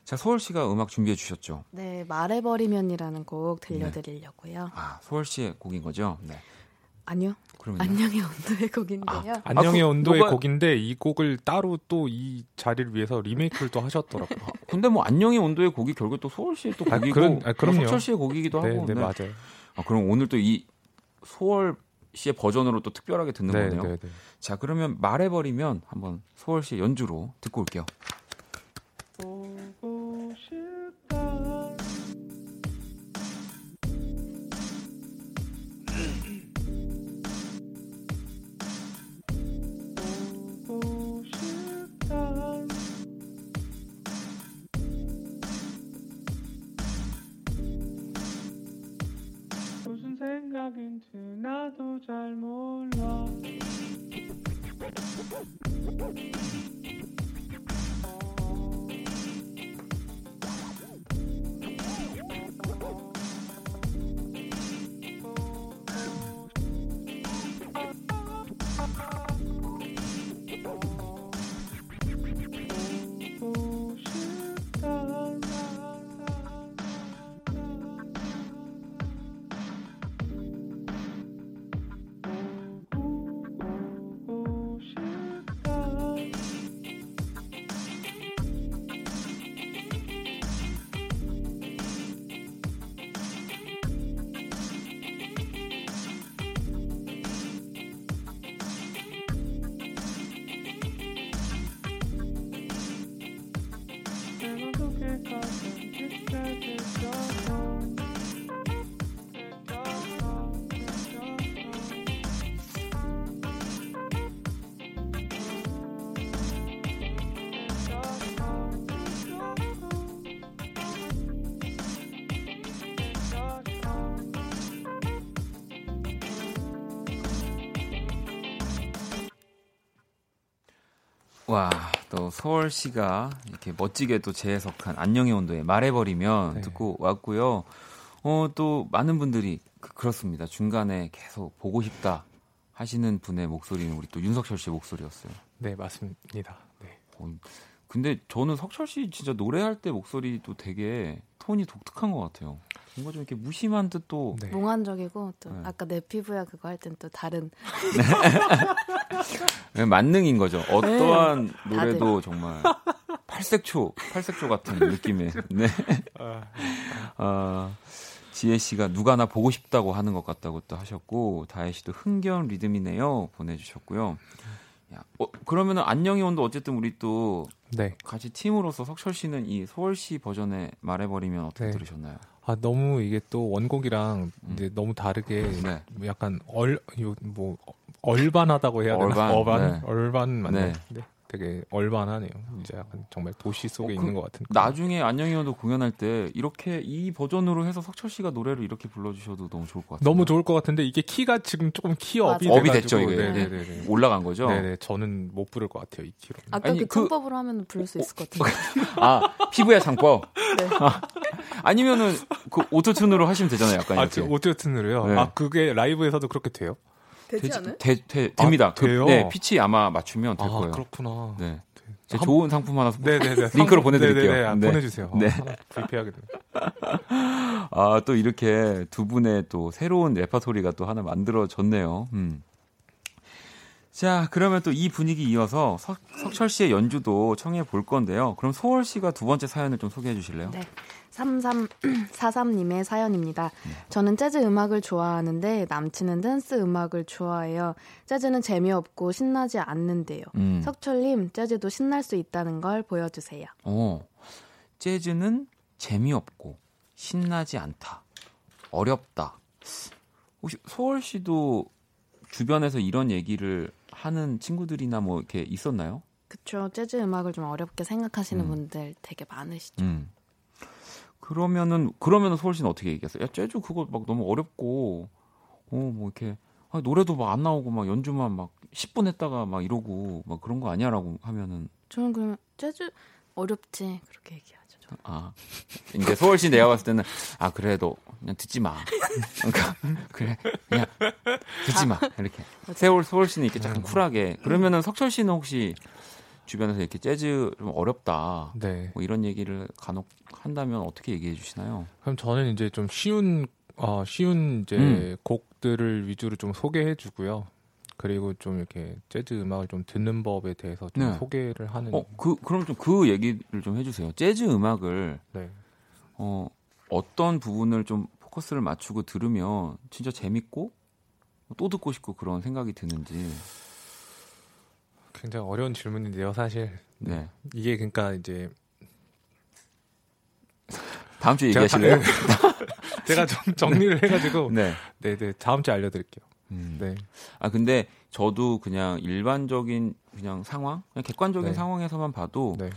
S1: 자 소월 씨가 음악 준비해 주셨죠.
S6: 네, 말해버리면이라는 곡 들려드리려고요.
S1: 아 소월 씨의 곡인 거죠. 네.
S6: 아니요,
S1: 그러면
S6: 안녕의 온도의 곡인데요.
S5: 안녕의
S1: 아, 그,
S5: 온도의
S1: 너가-
S5: 곡인데 이 곡을 따로 또 이 자리를 위해서 리메이크를 또 하셨더라고요.
S1: 근데 뭐 안녕의 온도의 곡이 결국 또 소월 씨의 또
S5: 아,
S1: 곡이고
S5: 그런- 아, 그럼요.
S1: 뭐 석철 씨의 곡이기도
S5: 네,
S1: 하고.
S5: 네,
S1: 네.
S5: 맞아요.
S1: 아, 그럼 오늘 또 이 소월 씨의 버전으로 또 특별하게 듣는
S5: 네,
S1: 거네요.
S5: 네, 네.
S1: 자 그러면 말해버리면 한번 소월 씨의 연주로 듣고 올게요. 와, 또 서울시가 이렇게 멋지게 또 재해석한 안녕의 온도에 말해버리면
S5: 네.
S1: 듣고 왔고요. 어, 또 많은 분들이 그, 렇습니다 중간에 계속 보고 싶다 하시는 분의 목소리는 우리 또 윤석철 씨의 목소리였어요.
S5: 네, 맞습니다. 네.
S1: 어, 근데 저는 석철 씨 진짜 노래할 때 목소리도 되게 톤이 독특한 것 같아요. 뭔가 좀 이렇게 무심한 듯도
S5: 네.
S6: 몽환적이고 또
S1: 네.
S6: 아까 내 피부야 그거 할 땐 또 다른
S1: 네, 만능인 거죠. 어떠한
S6: 네.
S1: 노래도 정말 팔색초, 팔색초 같은 느낌의. 네. 아, 지혜 씨가 누가 나 보고 싶다고 하는 것 같다고 또 하셨고, 다혜 씨도 흥겨운 리듬이네요. 보내주셨고요. 야, 어, 그러면은 안녕히 온도 어쨌든 우리 또
S5: 네.
S1: 같이 팀으로서 석철 씨는 이 서울시 버전에 말해버리면 어떻게
S5: 네.
S1: 들으셨나요?
S5: 아 너무 이게 또 원곡이랑 이제 너무 다르게
S1: 네.
S5: 뭐 약간 얼 뭐 얼반하다고 해야 되나?
S1: 얼반,
S5: 얼반,
S1: 네.
S5: 얼반 맞네.
S1: 네.
S5: 네. 되게 얼반하네요. 이제 약간 정말 도시 속에
S1: 어, 그
S5: 있는 것 같은.
S1: 나중에 안녕히 온도 공연할 때 이렇게 이 버전으로 해서 석철 씨가 노래를 이렇게 불러주셔도 너무 좋을 것 같아요.
S5: 너무 좋을 것 같은데 이게 키가 지금 조금 키업이.
S1: 업이 됐죠, 이게.
S5: 네네네.
S1: 올라간 거죠?
S5: 네네. 저는 못 부를 것 같아요 이 키로.
S6: 아까
S1: 아니,
S6: 그
S1: 그-
S6: 창법으로 하면 부를 수 있을 것 같은데.
S1: 아 피부야 창법.
S6: 네.
S1: 아니면은 그 Auto-Tune으로 하시면 되잖아요. 약간
S5: 아,
S1: 이렇게.
S5: 지금 Auto-Tune으로요.
S1: 네.
S5: 아 그게 라이브에서도 그렇게 돼요?
S6: 되지 않아요?
S1: 되, 되, 됩니다.
S5: 아, 돼요?
S1: 그, 네, 피치 아마 맞추면 될
S5: 아
S1: 거예요.
S5: 그렇구나.
S1: 네. 제
S5: 한-
S1: 좋은 상품 하나 소-
S5: 네네네.
S1: 링크로 보내드릴게요.
S5: 네네네.
S1: 네.
S5: 보내주세요.
S1: 네.
S5: 네. 불피하게 돼.
S1: 아, 또 이렇게 두 분의 또 새로운 레파토리가 또 하나 만들어졌네요. 음. 자, 그러면 또 이 분위기 이어서 석, 석철 씨의 연주도 청해 볼 건데요. 그럼 소월 씨가 두 번째 사연을 좀 소개해 주실래요?
S6: 네. 3343님의 사연입니다. 저는 재즈 음악을 좋아하는데 남친은 댄스 음악을 좋아해요. 재즈는 재미없고 신나지 않는데요.
S1: 음.
S6: 석철님, 재즈도 신날 수 있다는 걸 보여주세요.
S1: 어, 재즈는 재미없고 신나지 않다. 어렵다. 혹시 소월 씨도 주변에서 이런 얘기를 하는 친구들이나 뭐 이렇게 있었나요?
S6: 그쵸. 재즈 음악을 좀 어렵게 생각하시는
S1: 음.
S6: 분들 되게 많으시죠.
S1: 음. 그러면은 그러면은 씨는 어떻게 얘기했어요? 야, 재즈 그거 막 너무 어렵고 어뭐 이렇게 아, 노래도 막 안 나오고 막 연주만 막 10분 했다가 막 이러고 막 그런 거 아니야라고 하면은
S6: 저는 그러면 재즈 어렵지 그렇게 얘기하죠. 저는.
S1: 아 이제 씨 내가 봤을 때는 아 그래도 그냥 듣지 마. 그러니까 그래 그냥 듣지 마 이렇게. 세월 씨는 이렇게 약간 쿨하게 그러면은 석철 씨는 혹시 주변에서 이렇게 재즈 좀 어렵다
S5: 네.
S1: 뭐 이런 얘기를 간혹 한다면 어떻게 얘기해 주시나요?
S5: 그럼 저는 이제 좀 쉬운 어 쉬운 이제
S1: 음.
S5: 곡들을 위주로 좀 소개해 주고요. 그리고 좀 이렇게 재즈 음악을 좀 듣는 법에 대해서 좀
S1: 네.
S5: 소개를 하는
S1: 어, 그, 그럼 좀 그 얘기를 좀 해주세요. 재즈 음악을,
S5: 네.
S1: 어, 어떤 부분을 좀 포커스를 맞추고 들으면 진짜 재밌고 또 듣고 싶고 그런 생각이 드는지.
S5: 굉장히 어려운 질문인데요, 사실.
S1: 네.
S5: 이게 그러니까 이제
S1: 다음 주에 얘기하실래요?
S5: 제가 좀 정리를 해가지고
S1: 네.
S5: 네, 네 다음 주에 알려드릴게요.
S1: 음.
S5: 네,
S1: 아, 근데 저도 그냥 일반적인 그냥 상황, 그냥 객관적인
S5: 네.
S1: 상황에서만 봐도
S5: 네,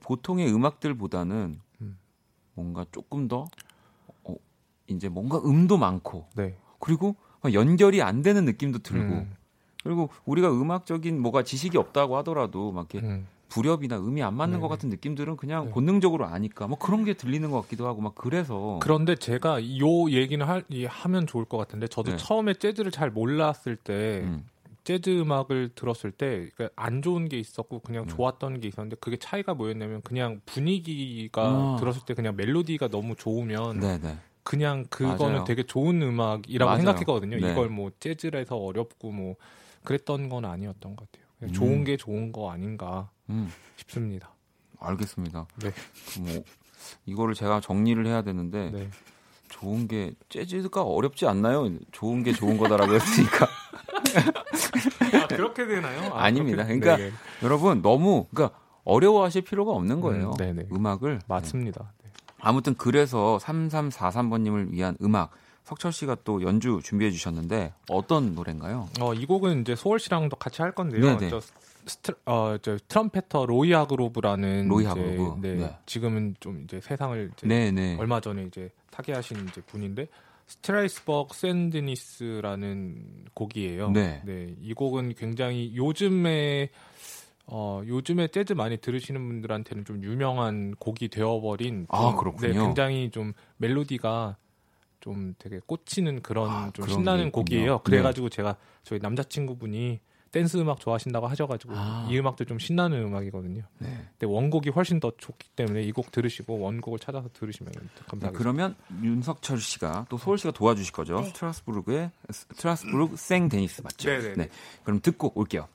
S1: 보통의 음악들보다는
S5: 음.
S1: 뭔가 조금 더, 어, 이제 뭔가 음도 많고
S5: 네.
S1: 그리고 막 연결이 안 되는 느낌도 들고
S5: 음,
S1: 그리고 우리가 음악적인 뭐가 지식이 없다고 하더라도 막 이렇게
S5: 음.
S1: 불협이나 음이 안 맞는
S5: 네.
S1: 것 같은 느낌들은 그냥
S5: 네.
S1: 본능적으로 아니까 뭐 그런 게 들리는 것 같기도 하고 막 그래서
S5: 그런데 제가 요 얘기는 할, 이 하면 좋을 것 같은데 저도
S1: 네.
S5: 처음에 재즈를 잘 몰랐을 때
S1: 음,
S5: 재즈 음악을 들었을 때 안 좋은 게 있었고 그냥
S1: 음.
S5: 좋았던 게 있었는데 그게 차이가 뭐였냐면 그냥 분위기가
S1: 아.
S5: 들었을 때 그냥 멜로디가 너무 좋으면
S1: 네네
S5: 그냥 그거는
S1: 맞아요.
S5: 되게 좋은 음악이라고
S1: 맞아요.
S5: 생각했거든요.
S1: 네.
S5: 이걸 뭐 재즈라서 어렵고 뭐 그랬던 건 아니었던 것 같아요.
S1: 음.
S5: 좋은 게 좋은 거 아닌가
S1: 음
S5: 싶습니다.
S1: 알겠습니다.
S5: 네.
S1: 그뭐 이거를 제가 정리를 해야 되는데
S5: 네.
S1: 좋은 게 재즈가 어렵지 않나요? 좋은 게 좋은 거다라고 했으니까
S5: 아, 그렇게 되나요? 아. 그렇게-
S1: 그러니까
S5: 네, 네.
S1: 여러분 너무 그러니까 어려워하실 필요가 없는 거예요.
S5: 음, 네네.
S1: 음악을
S5: 맞습니다. 네.
S1: 아무튼 그래서 3343번님을 위한 음악 석철 씨가 또 연주 준비해 주셨는데 어떤 노래인가요?
S5: 어, 이 곡은 이제 소월 씨랑도 같이 할 건데요.
S1: 네네.
S5: 저 스트, 어, 저 trumpeter 로이 하그로브라는
S1: 로이 하그로브.
S5: 네,
S1: 네.
S5: 지금은 좀 이제 세상을 이제
S1: 네네.
S5: 얼마 전에 이제 타계하신 이제 분인데 Strasbourg St. Denis라는 곡이에요.
S1: 네.
S5: 이 곡은 굉장히 요즘에 어, 요즘에 재즈 많이 들으시는 분들한테는 좀 유명한 곡이 되어버린
S1: 아,
S5: 좀,
S1: 그렇군요.
S5: 네, 굉장히 좀 멜로디가 좀 되게 꽂히는 그런
S1: 아,
S5: 좀
S1: 그런 게
S5: 신나는. 곡이에요. 그래가지고 제가 저희 남자친구분이 댄스 음악 좋아하신다고 하셔가지고
S1: 아.
S5: 이 음악도 좀 신나는 음악이거든요.
S1: 네.
S5: 근데 원곡이 훨씬 더 좋기 때문에 이 곡 들으시고 원곡을 찾아서 들으시면
S1: 네,
S5: 감사하겠습니다.
S1: 그러면 윤석철 씨가 또 소월 씨가 도와주실 거죠.
S7: 네.
S1: 스트라스부르크의 스트라스부르크 생 데니스 맞죠?
S5: 네네네.
S1: 네. 그럼 듣고 올게요.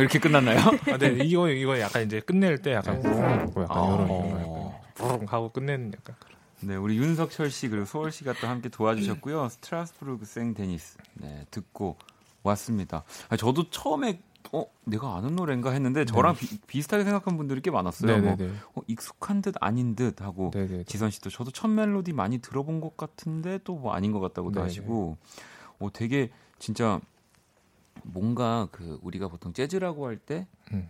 S1: 이렇게 끝났나요?
S5: 아, 네, 이거 이거 약간 이제 끝낼 때 약간 뭐 약간
S1: 아,
S5: 이런
S1: 어.
S5: 약간 하고 끝내는 약간.
S1: 네, 우리 윤석철 씨 그리고 소월 씨가 또 함께 도와주셨고요. Strasbourg St. Denis 네 듣고 왔습니다. 아, 저도 처음에 어 내가 아는 노래인가 했는데 저랑 비, 슷하게 생각한 분들이 꽤 많았어요. 뭐,
S5: 네네네.
S1: 어, 익숙한 듯 아닌 듯 하고
S5: 네네.
S1: 지선 씨도 저도 첫 멜로디 많이 들어본 것 같은데 또 뭐 아닌 것 같다고도
S5: 네네.
S1: 하시고 어 되게 진짜 뭔가 그 우리가 보통 재즈라고 할때
S5: 음.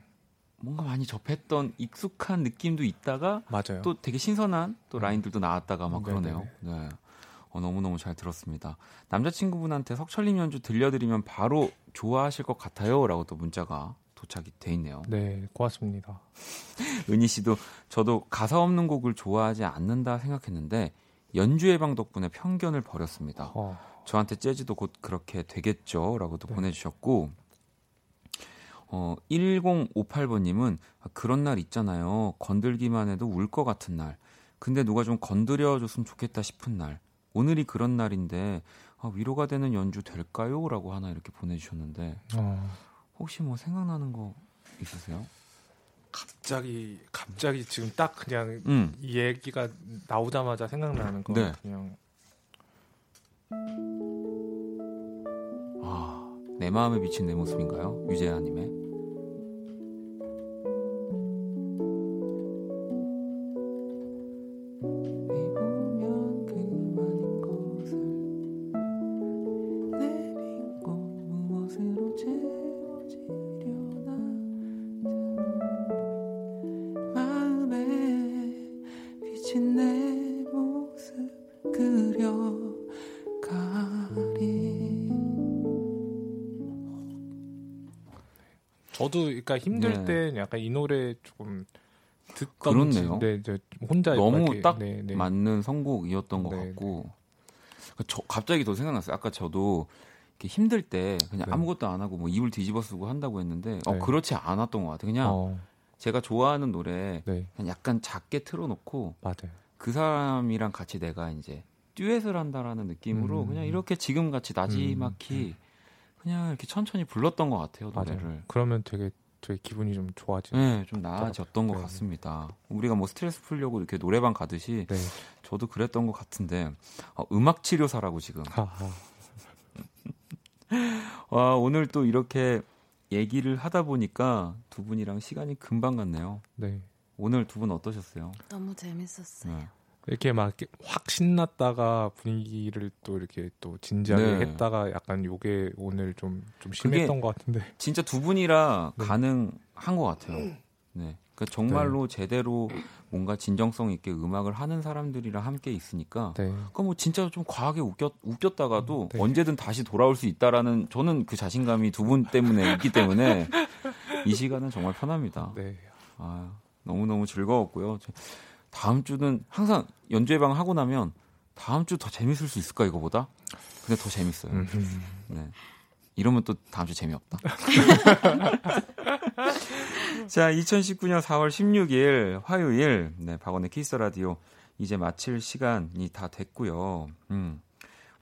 S1: 뭔가 많이 접했던 익숙한 느낌도 있다가
S5: 맞아요.
S1: 또 되게 신선한 또
S5: 음.
S1: 라인들도 나왔다가 막 그러네요. 네. 어, 너무너무 잘 들었습니다. 남자친구분한테 석철님 연주 들려드리면 바로 좋아하실 것 같아요. 라고 또 문자가 도착이 돼 있네요.
S5: 네, 고맙습니다.
S1: 은희 씨도 저도 가사 없는 곡을 좋아하지 않는다 생각했는데 연주의 방 덕분에 편견을 버렸습니다.
S5: 어,
S1: 저한테 재즈도 곧 그렇게 되겠죠. 라고도
S5: 네.
S1: 보내주셨고, 어, 1058번님은 그런 날 있잖아요. 건들기만 해도 울 것 같은 날. 근데 누가 좀 건드려줬으면 좋겠다 싶은 날. 오늘이 그런 날인데, 아, 위로가 되는 연주 될까요? 라고 하나 이렇게 보내주셨는데,
S5: 어,
S1: 혹시 뭐 생각나는 거 있으세요?
S5: 갑자기 갑자기 지금 딱 그냥
S1: 음.
S5: 이 얘기가 나오자마자 생각나는 건
S1: 네.
S5: 그냥
S1: 아, 내 마음에 비친 내 모습인가요? 유재하님의.
S5: 그러니까 힘들
S1: 네.
S5: 때 약간 이 노래 조금 듣던
S1: 그렇네요.
S5: 네, 이제 혼자
S1: 너무
S5: 이렇게,
S1: 딱
S5: 네, 네.
S1: 맞는 선곡이었던 것
S5: 네,
S1: 같고 저 갑자기 더 생각났어요. 아까 저도 이렇게 힘들 때 그냥
S5: 네.
S1: 아무것도 안 하고 뭐 이불 뒤집어 쓰고 한다고 했는데 어,
S5: 네.
S1: 그렇지 않았던 것 같아요. 그냥
S5: 어,
S1: 제가 좋아하는 노래
S5: 네,
S1: 그냥 약간 작게 틀어놓고
S5: 맞아요.
S1: 그 사람이랑 같이 내가 이제 듀엣을 한다라는 느낌으로
S5: 음.
S1: 그냥 이렇게 지금 같이 나지막히 그냥 이렇게 천천히 불렀던 것 같아요 노래를.
S5: 맞아요. 그러면 되게 되게 기분이 좀 좋아지죠.
S1: 네, 좀 나아졌던 것
S5: 네.
S1: 같습니다. 우리가 뭐 스트레스 풀려고 이렇게 노래방 가듯이
S5: 네.
S1: 저도 그랬던 것 같은데 어, 음악 치료사라고 지금.
S5: 하하.
S1: 와 오늘 또 이렇게 얘기를 하다 보니까 두 분이랑 시간이 금방 갔네요.
S5: 네.
S1: 오늘 두 분 어떠셨어요?
S6: 너무 재밌었어요.
S1: 네.
S5: 이렇게 막 이렇게 확 신났다가 분위기를 또 이렇게 또 진지하게
S1: 네.
S5: 했다가 약간 요게 오늘 좀 좀 심했던 것 같은데.
S1: 진짜 두 분이라
S5: 네.
S1: 가능한 것 같아요. 네. 그러니까 정말로 제대로 뭔가 진정성 있게 음악을 하는 사람들이랑 함께 있으니까
S5: 네.
S1: 그뭐 진짜 좀 과하게 웃겼, 웃겼다가도
S5: 네.
S1: 언제든 다시 돌아올 수 있다라는 저는 그 자신감이 두 분 때문에 있기 때문에 이 시간은 정말 편합니다.
S5: 네.
S1: 아, 너무너무 즐거웠고요. 저- 다음 주는 항상 연주회 방 하고 나면 다음 주 더 재밌을 수 있을까 이거보다? 근데 더 재밌어요.
S5: 음.
S1: 네. 이러면 또 다음 주 재미없다. 자, 2019년 4월 16일 화요일 네, 박원의 키스 라디오 이제 마칠 시간이 다 됐고요. 음.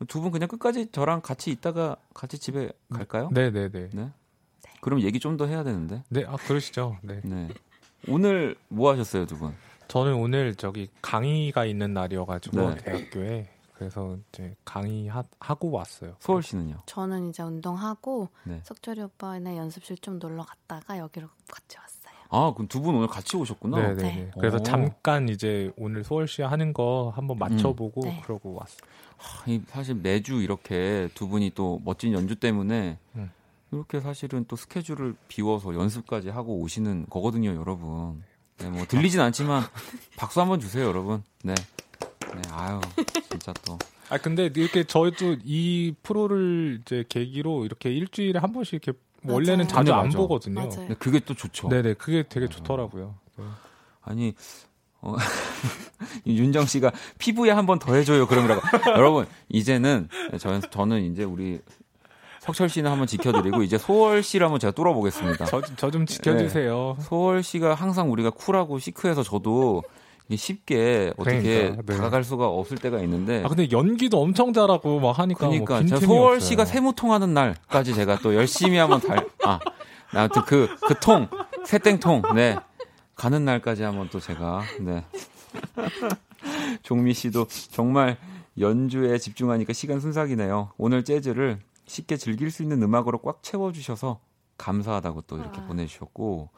S1: 두 분 그냥 끝까지 저랑 같이 있다가 같이 집에 갈까요?
S5: 네, 네, 네.
S1: 네. 그럼 얘기 좀 더 해야 되는데.
S5: 네, 아 그러시죠. 네.
S1: 네. 오늘 뭐 하셨어요, 두 분?
S5: 저는 오늘 저기 강의가 있는 날이어가지고
S1: 네.
S5: 대학교에 그래서 이제 강의 하, 하고 왔어요.
S1: 서울시는요?
S6: 저는 이제 운동하고
S1: 네.
S6: 석철이 오빠네 연습실 좀 놀러 갔다가 여기로 같이 왔어요.
S1: 아, 그럼 두 분 오늘 같이 오셨구나.
S5: 네, 네,
S6: 네.
S5: 네. 그래서
S1: 오.
S5: 잠깐 이제 오늘 서울시 하는 거 한번 맞춰보고
S6: 네.
S5: 그러고 왔어요.
S1: 하, 이 사실 매주 이렇게 두 분이 또 멋진 연주 때문에
S5: 음.
S1: 이렇게 사실은 또 스케줄을 비워서 연습까지 하고 오시는 거거든요, 여러분. 네, 뭐 들리진 않지만 박수 한번 주세요, 여러분. 네. 네, 아유, 진짜 또.
S5: 아 근데 이렇게 저희도 이 프로를 이제 계기로 이렇게 일주일에 한 번씩 이렇게
S6: 맞아요.
S5: 원래는 자주
S1: 근데
S5: 안
S1: 맞아.
S5: 보거든요.
S6: 맞아요.
S1: 네, 그게 또 좋죠.
S5: 네네 그게 되게 좋더라고요. 네.
S1: 아니, 어, 이 윤정 씨가 피부에 한 번 더 해줘요, 그러더라고. 여러분, 이제는 저, 저는 이제 우리 석철 씨는 한번 지켜드리고 이제 소월 씨를 한번 제가 뚫어보겠습니다.
S5: 저저 좀 지켜주세요.
S1: 소월 씨가 항상 우리가 쿨하고 시크해서 저도 쉽게 어떻게
S5: 그러니까, 네.
S1: 다가갈 수가 없을 때가 있는데
S5: 아 근데 연기도 엄청 잘하고 막 하니까
S1: 그러니까
S5: 뭐
S1: 제가
S5: 빈틈이
S1: 소월. 씨가 세무통하는 날까지 제가 또 열심히 한번 달 아, 아무튼 그그 통 새땡통 네 가는 날까지 한번 또 제가 네 종미 씨도 정말 연주에 집중하니까 시간 순삭이네요. 오늘 재즈를 쉽게 즐길 수 있는 음악으로 꽉 채워주셔서 감사하다고 또 이렇게
S6: 아.
S1: 보내주셨고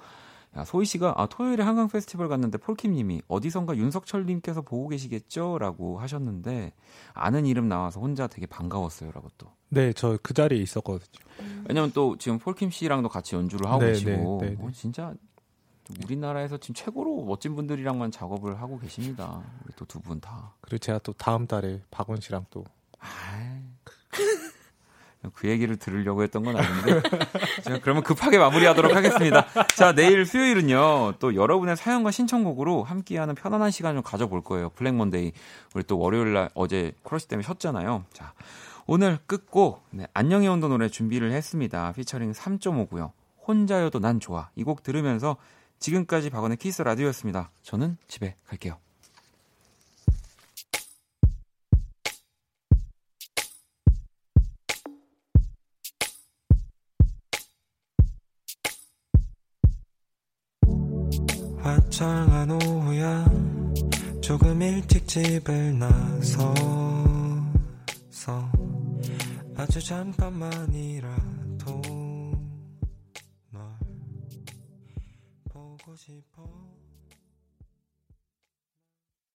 S1: 야, 소희 씨가 아, 토요일에 한강 페스티벌 갔는데 폴킴님이 어디선가 윤석철님께서 보고 계시겠죠?라고 하셨는데 아는 이름 나와서 혼자 되게 반가웠어요라고 또
S5: 네, 저 그 자리에 있었거든요.
S1: 왜냐면 또 지금 폴킴 씨랑도 같이 연주를 하고
S5: 네,
S1: 계시고
S5: 네, 네, 네.
S1: 어, 진짜 우리나라에서 지금 최고로 멋진 분들이랑만 작업을 하고 계십니다. 우리 또두 분 다.
S5: 그리고 제가 또 다음 달에 박원 씨랑 또
S1: 아이, 그 얘기를 들으려고 했던 건 아닌데. 제가 그러면 급하게 마무리하도록 하겠습니다. 자, 내일 수요일은요, 또 여러분의 사연과 신청곡으로 함께하는 편안한 시간 좀 가져볼 거예요. Black Monday. 우리 또 월요일 날 어제 크러쉬 때문에 쉬었잖아요. 자, 오늘 끝곡, 네, 안녕의 온도 노래 준비를 했습니다. 피처링 3.5고요. 혼자여도 난 좋아. 이 곡 들으면서 지금까지 박원의 Kiss the Radio였습니다. 저는 집에 갈게요.
S8: 화창한 오후야. 조금 일찍 집을 나서서 아주 잠깐만이라도 널 보고 싶어